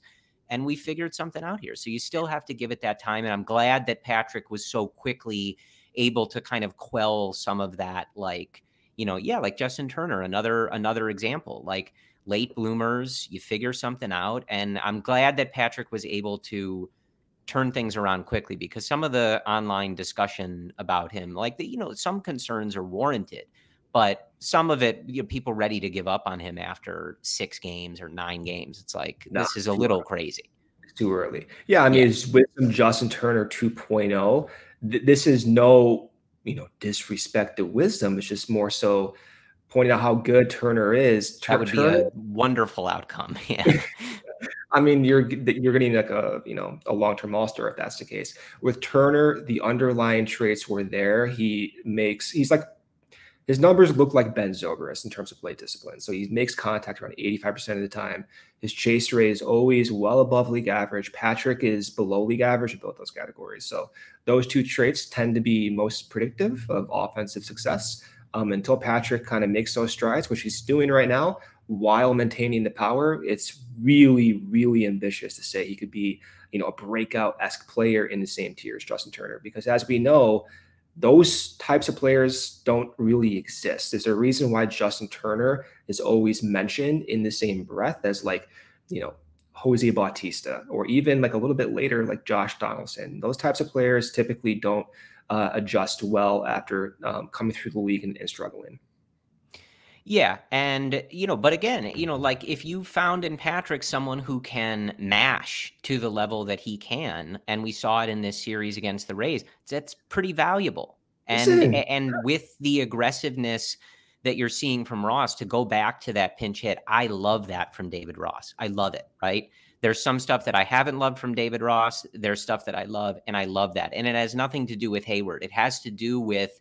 and we figured something out here. So you still have to give it that time, and I'm glad that Patrick was so quickly able to kind of quell some of that, like you know, yeah, like Justin Turner, another another example, like late bloomers, you figure something out, and I'm glad that Patrick was able to turn things around quickly because some of the online discussion about him, like the, you know, some concerns are warranted, but some of it, you know, people ready to give up on him after six games or nine games. It's like this is a little early. crazy. It's too early. Yeah, I mean, yeah. it's with some Justin Turner 2.0. Th- this is no, you know, disrespect to wisdom. It's just more so pointing out how good Turner is. That would Turner, be a wonderful outcome. Yeah. I mean, you're you're getting like a you know a long term all star if that's the case. With Turner, the underlying traits were there. He makes he's like his numbers look like Ben Zobrist in terms of plate discipline. So he makes contact around 85% of the time. His chase rate is always well above league average. Patrick is below league average in both those categories. So those two traits tend to be most predictive of offensive success. Um, until Patrick kind of makes those strides, which he's doing right now, while maintaining the power, it's really, really ambitious to say he could be, you know, a breakout esque player in the same tier as Justin Turner. Because as we know, those types of players don't really exist. There's a reason why Justin Turner is always mentioned in the same breath as like, you know, Jose Bautista, or even like a little bit later, like Josh Donaldson. Those types of players typically don't uh, adjust well after um, coming through the league and, and struggling. Yeah, and you know, but again, you know, like if you found in Patrick someone who can mash to the level that he can, and we saw it in this series against the Rays, that's pretty valuable. And and with the aggressiveness that you're seeing from Ross to go back to that pinch hit, I love that from David Ross. I love it, right? There's some stuff that I haven't loved from David Ross. There's stuff that I love, and I love that. And it has nothing to do with Heyward. It has to do with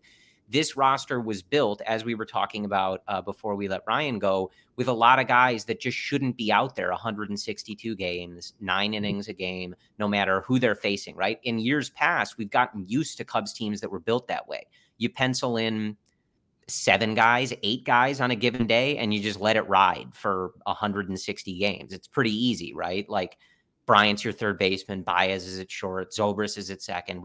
this roster was built, as we were talking about uh, before we let Ryan go, with a lot of guys that just shouldn't be out there 162 games, nine mm-hmm. innings a game, no matter who they're facing, right? In years past, we've gotten used to Cubs teams that were built that way. You pencil in seven guys, eight guys on a given day, and you just let it ride for 160 games. It's pretty easy, right? Like Bryant's your third baseman, Baez is at short, Zobrist is at second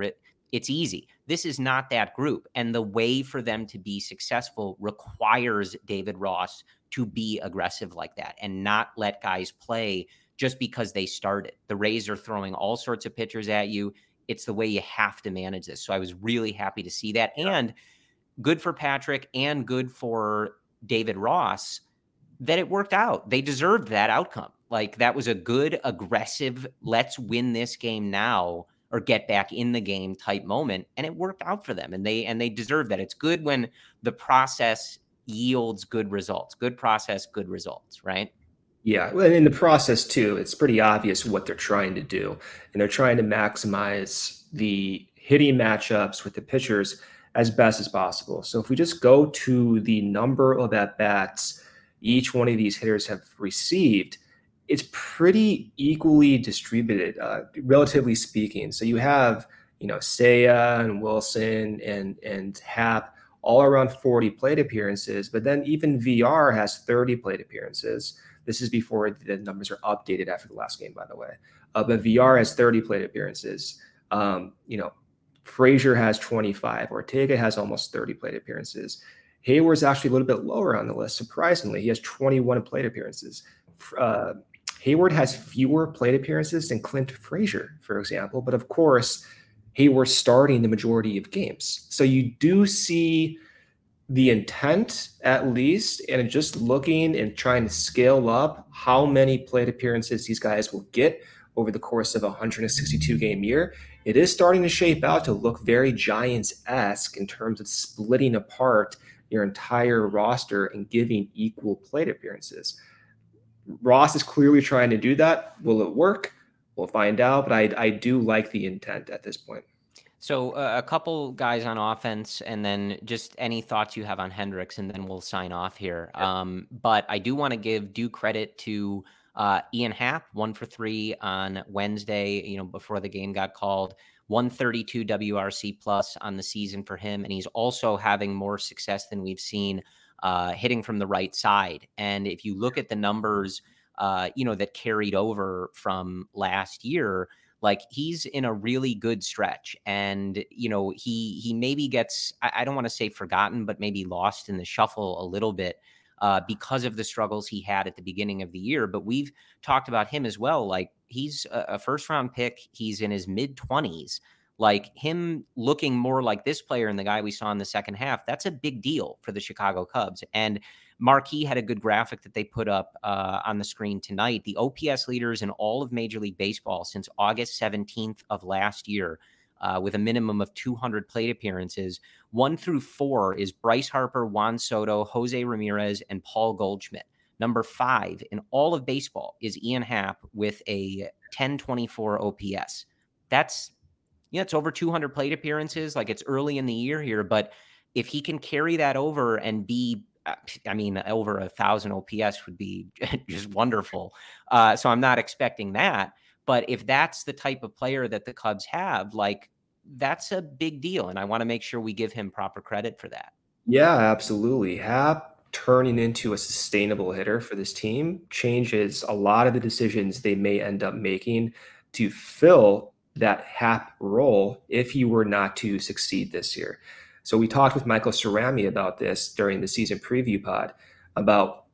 it's easy. This is not that group. And the way for them to be successful requires David Ross to be aggressive like that and not let guys play just because they started. The Rays are throwing all sorts of pitchers at you. It's the way you have to manage this. So I was really happy to see that. And good for Patrick and good for David Ross that it worked out. They deserved that outcome. Like that was a good, aggressive, let's win this game now or get back in the game type moment and it worked out for them and they and they deserve that it's good when the process yields good results good process good results right yeah well, in the process too it's pretty obvious what they're trying to do and they're trying to maximize the hitting matchups with the pitchers as best as possible. So if we just go to the number of at bats each one of these hitters have received, it's pretty equally distributed, uh, relatively speaking. So you have, you know, Seiya and Willson and and Happ all around 40 plate appearances, but then even VR has 30 plate appearances. This is before the numbers are updated after the last game, by the way. Uh, but VR has 30 plate appearances. Um, you know, Frazier has 25. Ortega has almost 30 plate appearances. Heyward's actually a little bit lower on the list, surprisingly. He has 21 plate appearances. Uh, Heyward has fewer plate appearances than Clint Frazier, for example. But of course, Heyward's starting the majority of games. So you do see the intent, at least, and just looking and trying to scale up how many plate appearances these guys will get over the course of a 162 game year. It is starting to shape out to look very Giants esque in terms of splitting apart your entire roster and giving equal plate appearances. Ross is clearly trying to do that. Will it work? We'll find out, but I, I do like the intent at this point. So uh, a couple guys on offense, and then just any thoughts you have on Hendricks, and then we'll sign off here. Yeah. Um, but I do want to give due credit to uh, Ian Happ, one for three on Wednesday. You know, before the game got called. 132 WRC plus on the season for him. And he's also having more success than we've seen uh, hitting from the right side. And if you look at the numbers, uh, you know, that carried over from last year, like he's in a really good stretch. And, you know, he he maybe gets, I, I don't want to say forgotten, but maybe lost in the shuffle a little bit uh, because of the struggles he had at the beginning of the year. But we've talked about him as well. Like he's a, a first round pick, he's in his mid 20s. Like him looking more like this player and the guy we saw in the second half, that's a big deal for the Chicago Cubs. And Marquee had a good graphic that they put up uh, on the screen tonight. The OPS leaders in all of Major League Baseball since August 17th of last year uh, with a minimum of 200 plate appearances. One through four is Bryce Harper, Juan Soto, Jose Ramirez, and Paul Goldschmidt. Number five in all of baseball is Ian Happ with a 1024 OPS. That's, yeah, it's over 200 plate appearances. Like it's early in the year here, but if he can carry that over and be uh, I mean, over a thousand OPS would be just wonderful. Uh, so I'm not expecting that. But if that's the type of player that the Cubs have, like that's a big deal. And I want to make sure we give him proper credit for that. Yeah, absolutely. Happ turning into a sustainable hitter for this team changes a lot of the decisions they may end up making to fill that Happ role if he were not to succeed this year. So we talked with Michael Cerami about this during the season preview pod about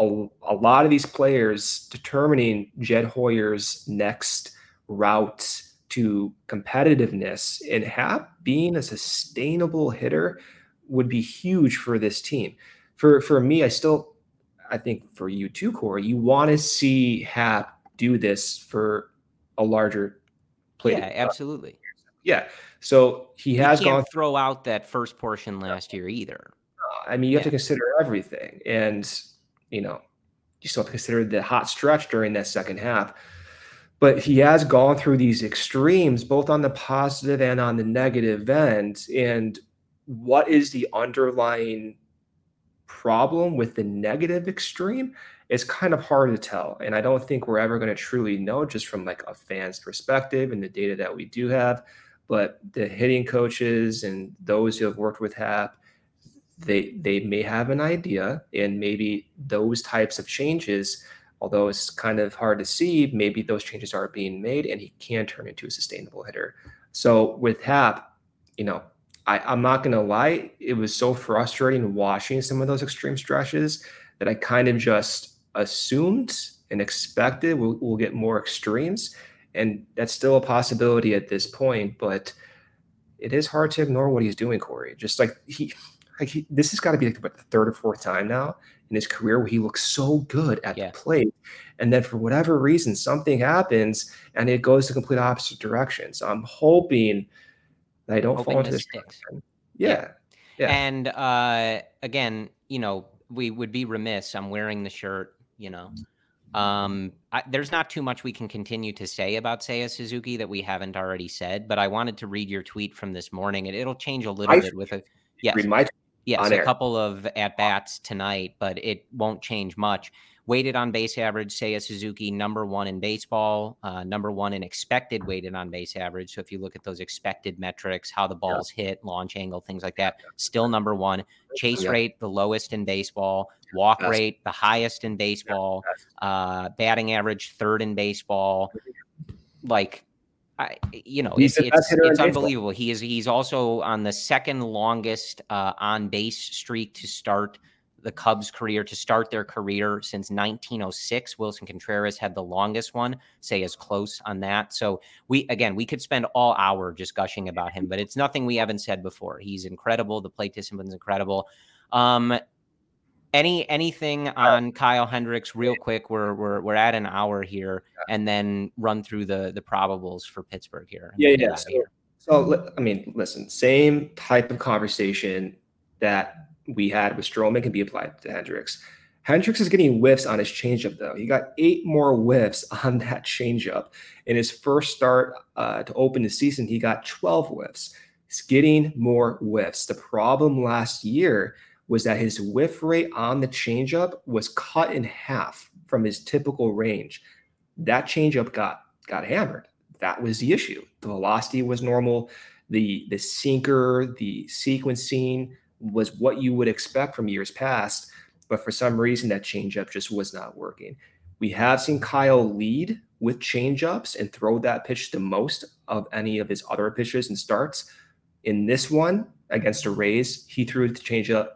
a, a lot of these players determining Jed Hoyer's next route to competitiveness and Happ being a sustainable hitter would be huge for this team. For for me, I still I think for you too, Corey, you want to see Happ do this for a larger play. Yeah, absolutely. Yeah. So he has gone throw out that first portion last year either. I mean, you have yeah. to consider everything. And, you know, you still have to consider the hot stretch during that second half but he has gone through these extremes both on the positive and on the negative end and what is the underlying problem with the negative extreme is kind of hard to tell and i don't think we're ever going to truly know just from like a fan's perspective and the data that we do have but the hitting coaches and those who have worked with Happ they they may have an idea and maybe those types of changes although it's kind of hard to see, maybe those changes are being made and he can turn into a sustainable hitter. So with Happ, you know, I, I'm not going to lie, it was so frustrating watching some of those extreme stretches that I kind of just assumed and expected we'll, we'll get more extremes. And that's still a possibility at this point, but it is hard to ignore what he's doing, Corey. Just like he, like he, this has got to be like about the third or fourth time now in his career where he looks so good at yeah. the plate. And then for whatever reason, something happens and it goes the complete opposite direction. So I'm hoping that I don't hoping fall into this. Yeah. yeah. yeah. And uh, again, you know, we would be remiss. I'm wearing the shirt, you know, Um, I, there's not too much we can continue to say about Seiya Suzuki that we haven't already said, but I wanted to read your tweet from this morning. and it'll change a little I bit with a yes, read my yes, a couple of at bats tonight, but it won't change much. Weighted on base average, Seiya Suzuki, number one in baseball, uh, number one in expected weighted on base average. So if you look at those expected metrics, how the balls yeah. hit, launch angle, things like that, still number one. Chase yeah. rate, the lowest in baseball. Walk yes. rate, the highest in baseball. Uh, batting average, third in baseball. Like I, you know, it's it's, it's unbelievable. He is he's also on the second longest uh, on base streak to start the Cubs' career to start their career since 1906. Willson Contreras had the longest one, Seiya's close on that. So we again, we could spend all hour just gushing about him, but it's nothing we haven't said before. He's incredible. The plate discipline is incredible. Um, any anything on Kyle Hendricks real quick? We're we're we're at an hour here, and then run through the the probables for Pittsburgh here. Yeah, yeah. So, so I mean, listen, same type of conversation that we had with Stroman can be applied to Hendricks. Hendricks is getting whiffs on his changeup, though. He got eight more whiffs on that changeup. In his first start uh, to open the season, he got 12 whiffs. He's getting more whiffs. The problem last year was that his whiff rate on the changeup was cut in half from his typical range. That changeup got got hammered. That was the issue. The velocity was normal. The the sinker, the sequencing, was what you would expect from years past. But for some reason, that changeup just was not working. We have seen Kyle lead with changeups and throw that pitch the most of any of his other pitches and starts. In this one against the Rays, he threw the changeup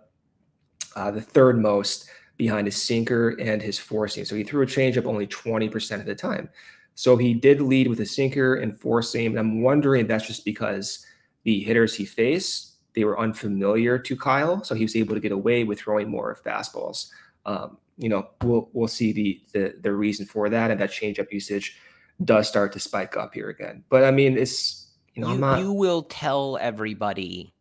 uh, the third most behind his sinker and his seam. So he threw a changeup only 20% of the time. So he did lead with a sinker and seam. And I'm wondering if that's just because the hitters he faced they were unfamiliar to Kyle, so he was able to get away with throwing more fastballs. Um, you know, we'll we'll see the, the the reason for that, and that changeup usage does start to spike up here again. But I mean, it's you know, you, not... you will tell everybody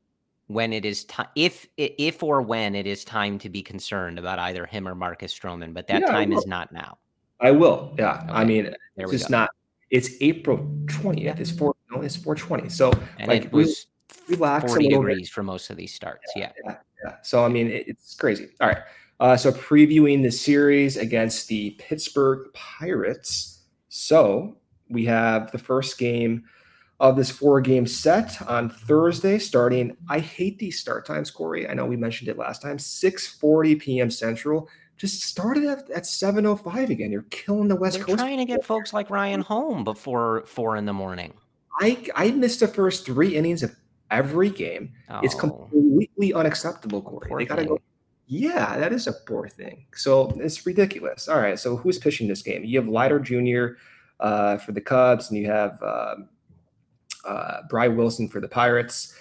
when it is time, if if or when it is time to be concerned about either him or Marcus Stroman, but that yeah, time is not now. I will. Yeah, okay. I mean, it's just go. not. It's April twentieth. It's four. No, it's four twenty. So and like it was relax 40 degrees bit. for most of these starts. Yeah. Yeah. yeah. So, I mean, it, it's crazy. All right. Uh, so, previewing the series against the Pittsburgh Pirates. So, we have the first game of this four game set on Thursday, starting. I hate these start times, Corey. I know we mentioned it last time 6 40 p.m. Central. Just started at, at 7.05 again. You're killing the West They're Coast. trying to get folks like Ryan home before four in the morning. I, I missed the first three innings of every game. Oh. It's completely unacceptable, Corey. Poor they gotta thing. go. Yeah, that is a poor thing. So it's ridiculous. All right. So who's pitching this game? You have Leiter Jr. Uh, for the Cubs, and you have uh, uh, Bryse Wilson for the Pirates.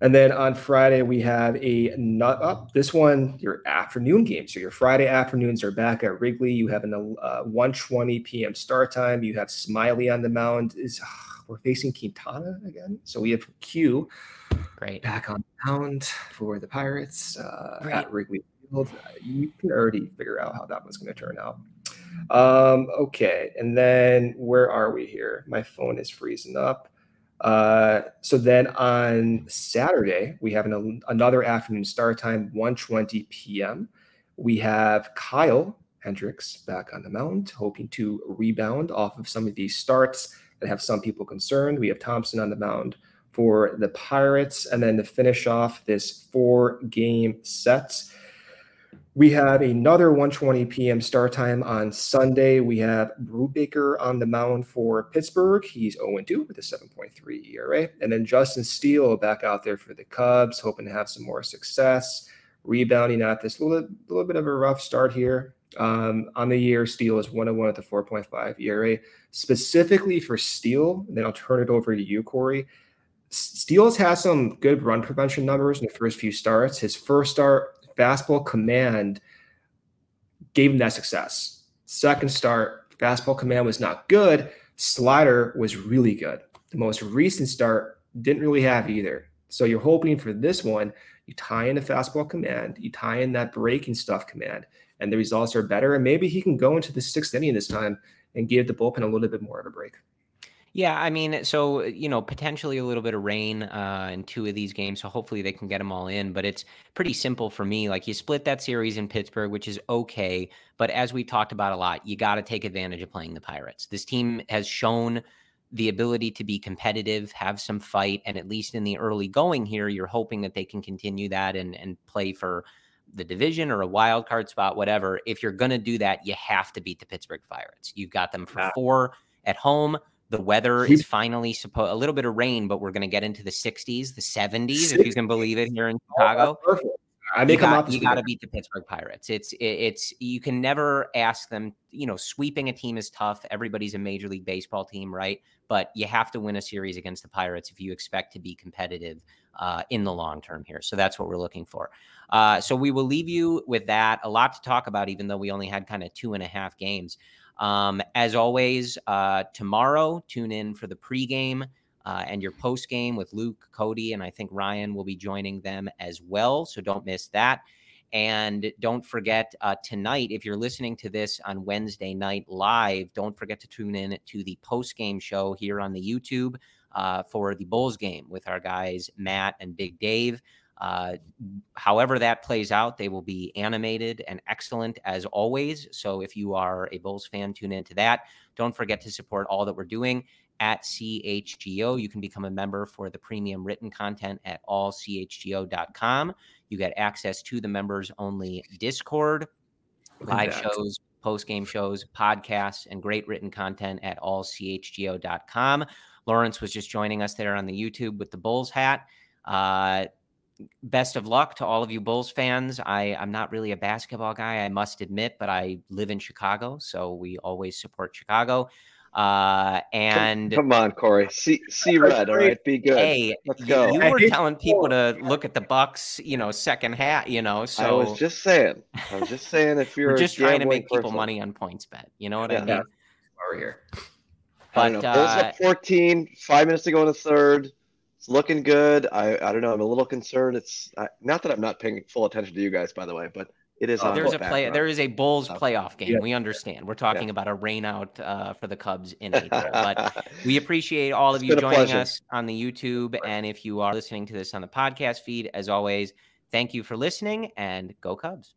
And then on Friday, we have a not up. Oh, this one, your afternoon game. So your Friday afternoons are back at Wrigley. You have an uh, 1:20 p.m. start time. You have Smyly on the mound. Is we're facing Quintana again. So we have Q Great. back on the mound for the Pirates uh, at Wrigley Field. You can already figure out how that one's going to turn out. Um, okay. And then where are we here? My phone is freezing up. Uh, so then on Saturday, we have an, another afternoon start time, 1.20 p.m. We have Kyle Hendricks back on the mound, hoping to rebound off of some of these starts that have some people concerned. We have Thompson on the mound for the Pirates. And then to finish off this four game set, we have another 1:20 p.m. start time on Sunday. We have Brubaker on the mound for Pittsburgh. He's 0-2 with a 7.3 ERA. And then Justin Steele back out there for the Cubs, hoping to have some more success. Rebounding at this little, little bit of a rough start here. Um, on the year, Steele is 101 at the 4.5 ERA. Specifically for Steele, and then I'll turn it over to you, Corey. Steele's has some good run prevention numbers in the first few starts. His first start, fastball command gave him that success. Second start, fastball command was not good. Slider was really good. The most recent start didn't really have either. So you're hoping for this one You tie in the fastball command, you tie in that breaking stuff command, and the results are better. And maybe he can go into the sixth inning this time and give the bullpen a little bit more of a break. Yeah, I mean, so you know, potentially a little bit of rain uh, in two of these games, so hopefully they can get them all in. But it's pretty simple for me. Like you split that series in Pittsburgh, which is okay, but as we talked about a lot, you got to take advantage of playing the Pirates. This team has shown the ability to be competitive, have some fight, and at least in the early going here, you're hoping that they can continue that and and play for the division or a wild card spot, whatever. If you're going to do that, you have to beat the Pittsburgh Pirates. You've got them for four at home the weather is finally supposed a little bit of rain, but we're going to get into the 60s, the 70s, if you can believe it, here in oh, Chicago. Oh, I make you got, you got to beat the Pittsburgh Pirates. It's it, it's you can never ask them. You know, sweeping a team is tough. Everybody's a Major League Baseball team, right? But you have to win a series against the Pirates if you expect to be competitive uh, in the long term here. So that's what we're looking for. Uh, so we will leave you with that. A lot to talk about, even though we only had kind of two and a half games. Um, as always, uh, tomorrow, tune in for the pregame uh, and your postgame with Luke, Cody, and I think Ryan will be joining them as well. So don't miss that. And don't forget uh, tonight, if you're listening to this on Wednesday night live, don't forget to tune in to the post game show here on the YouTube uh, for the Bulls game with our guys Matt and Big Dave. Uh, however, that plays out, they will be animated and excellent as always. So if you are a Bulls fan, tune into that. Don't forget to support all that we're doing at CHGO. You can become a member for the premium written content at allchgo.com. You get access to the members only Discord, live shows, post game shows, podcasts, and great written content at allchgo.com. Lawrence was just joining us there on the YouTube with the Bulls hat. Uh, best of luck to all of you Bulls fans. I, I'm not really a basketball guy, I must admit, but I live in Chicago, so we always support Chicago. Uh, and come on, Corey, see see red. All right, be good. Hey, let's go. You, you were telling people to look at the Bucks, you know, second half. You know, so I was just saying. I was just saying if you're just trying to make person. people money on PointsBet, You know what yeah, I mean? Over here. But uh, Bulls up 14, five minutes to go in the third it's looking good. I, I don't know. I'm a little concerned. It's I, not that I'm not paying full attention to you guys, by the way, but it is. Uh, there's a play. There is a Bulls playoff game. Yeah. We understand. We're talking yeah. about a rainout uh, for the Cubs in April, but we appreciate all of it's you joining us on the YouTube, and if you are listening to this on the podcast feed, as always, thank you for listening and go Cubs.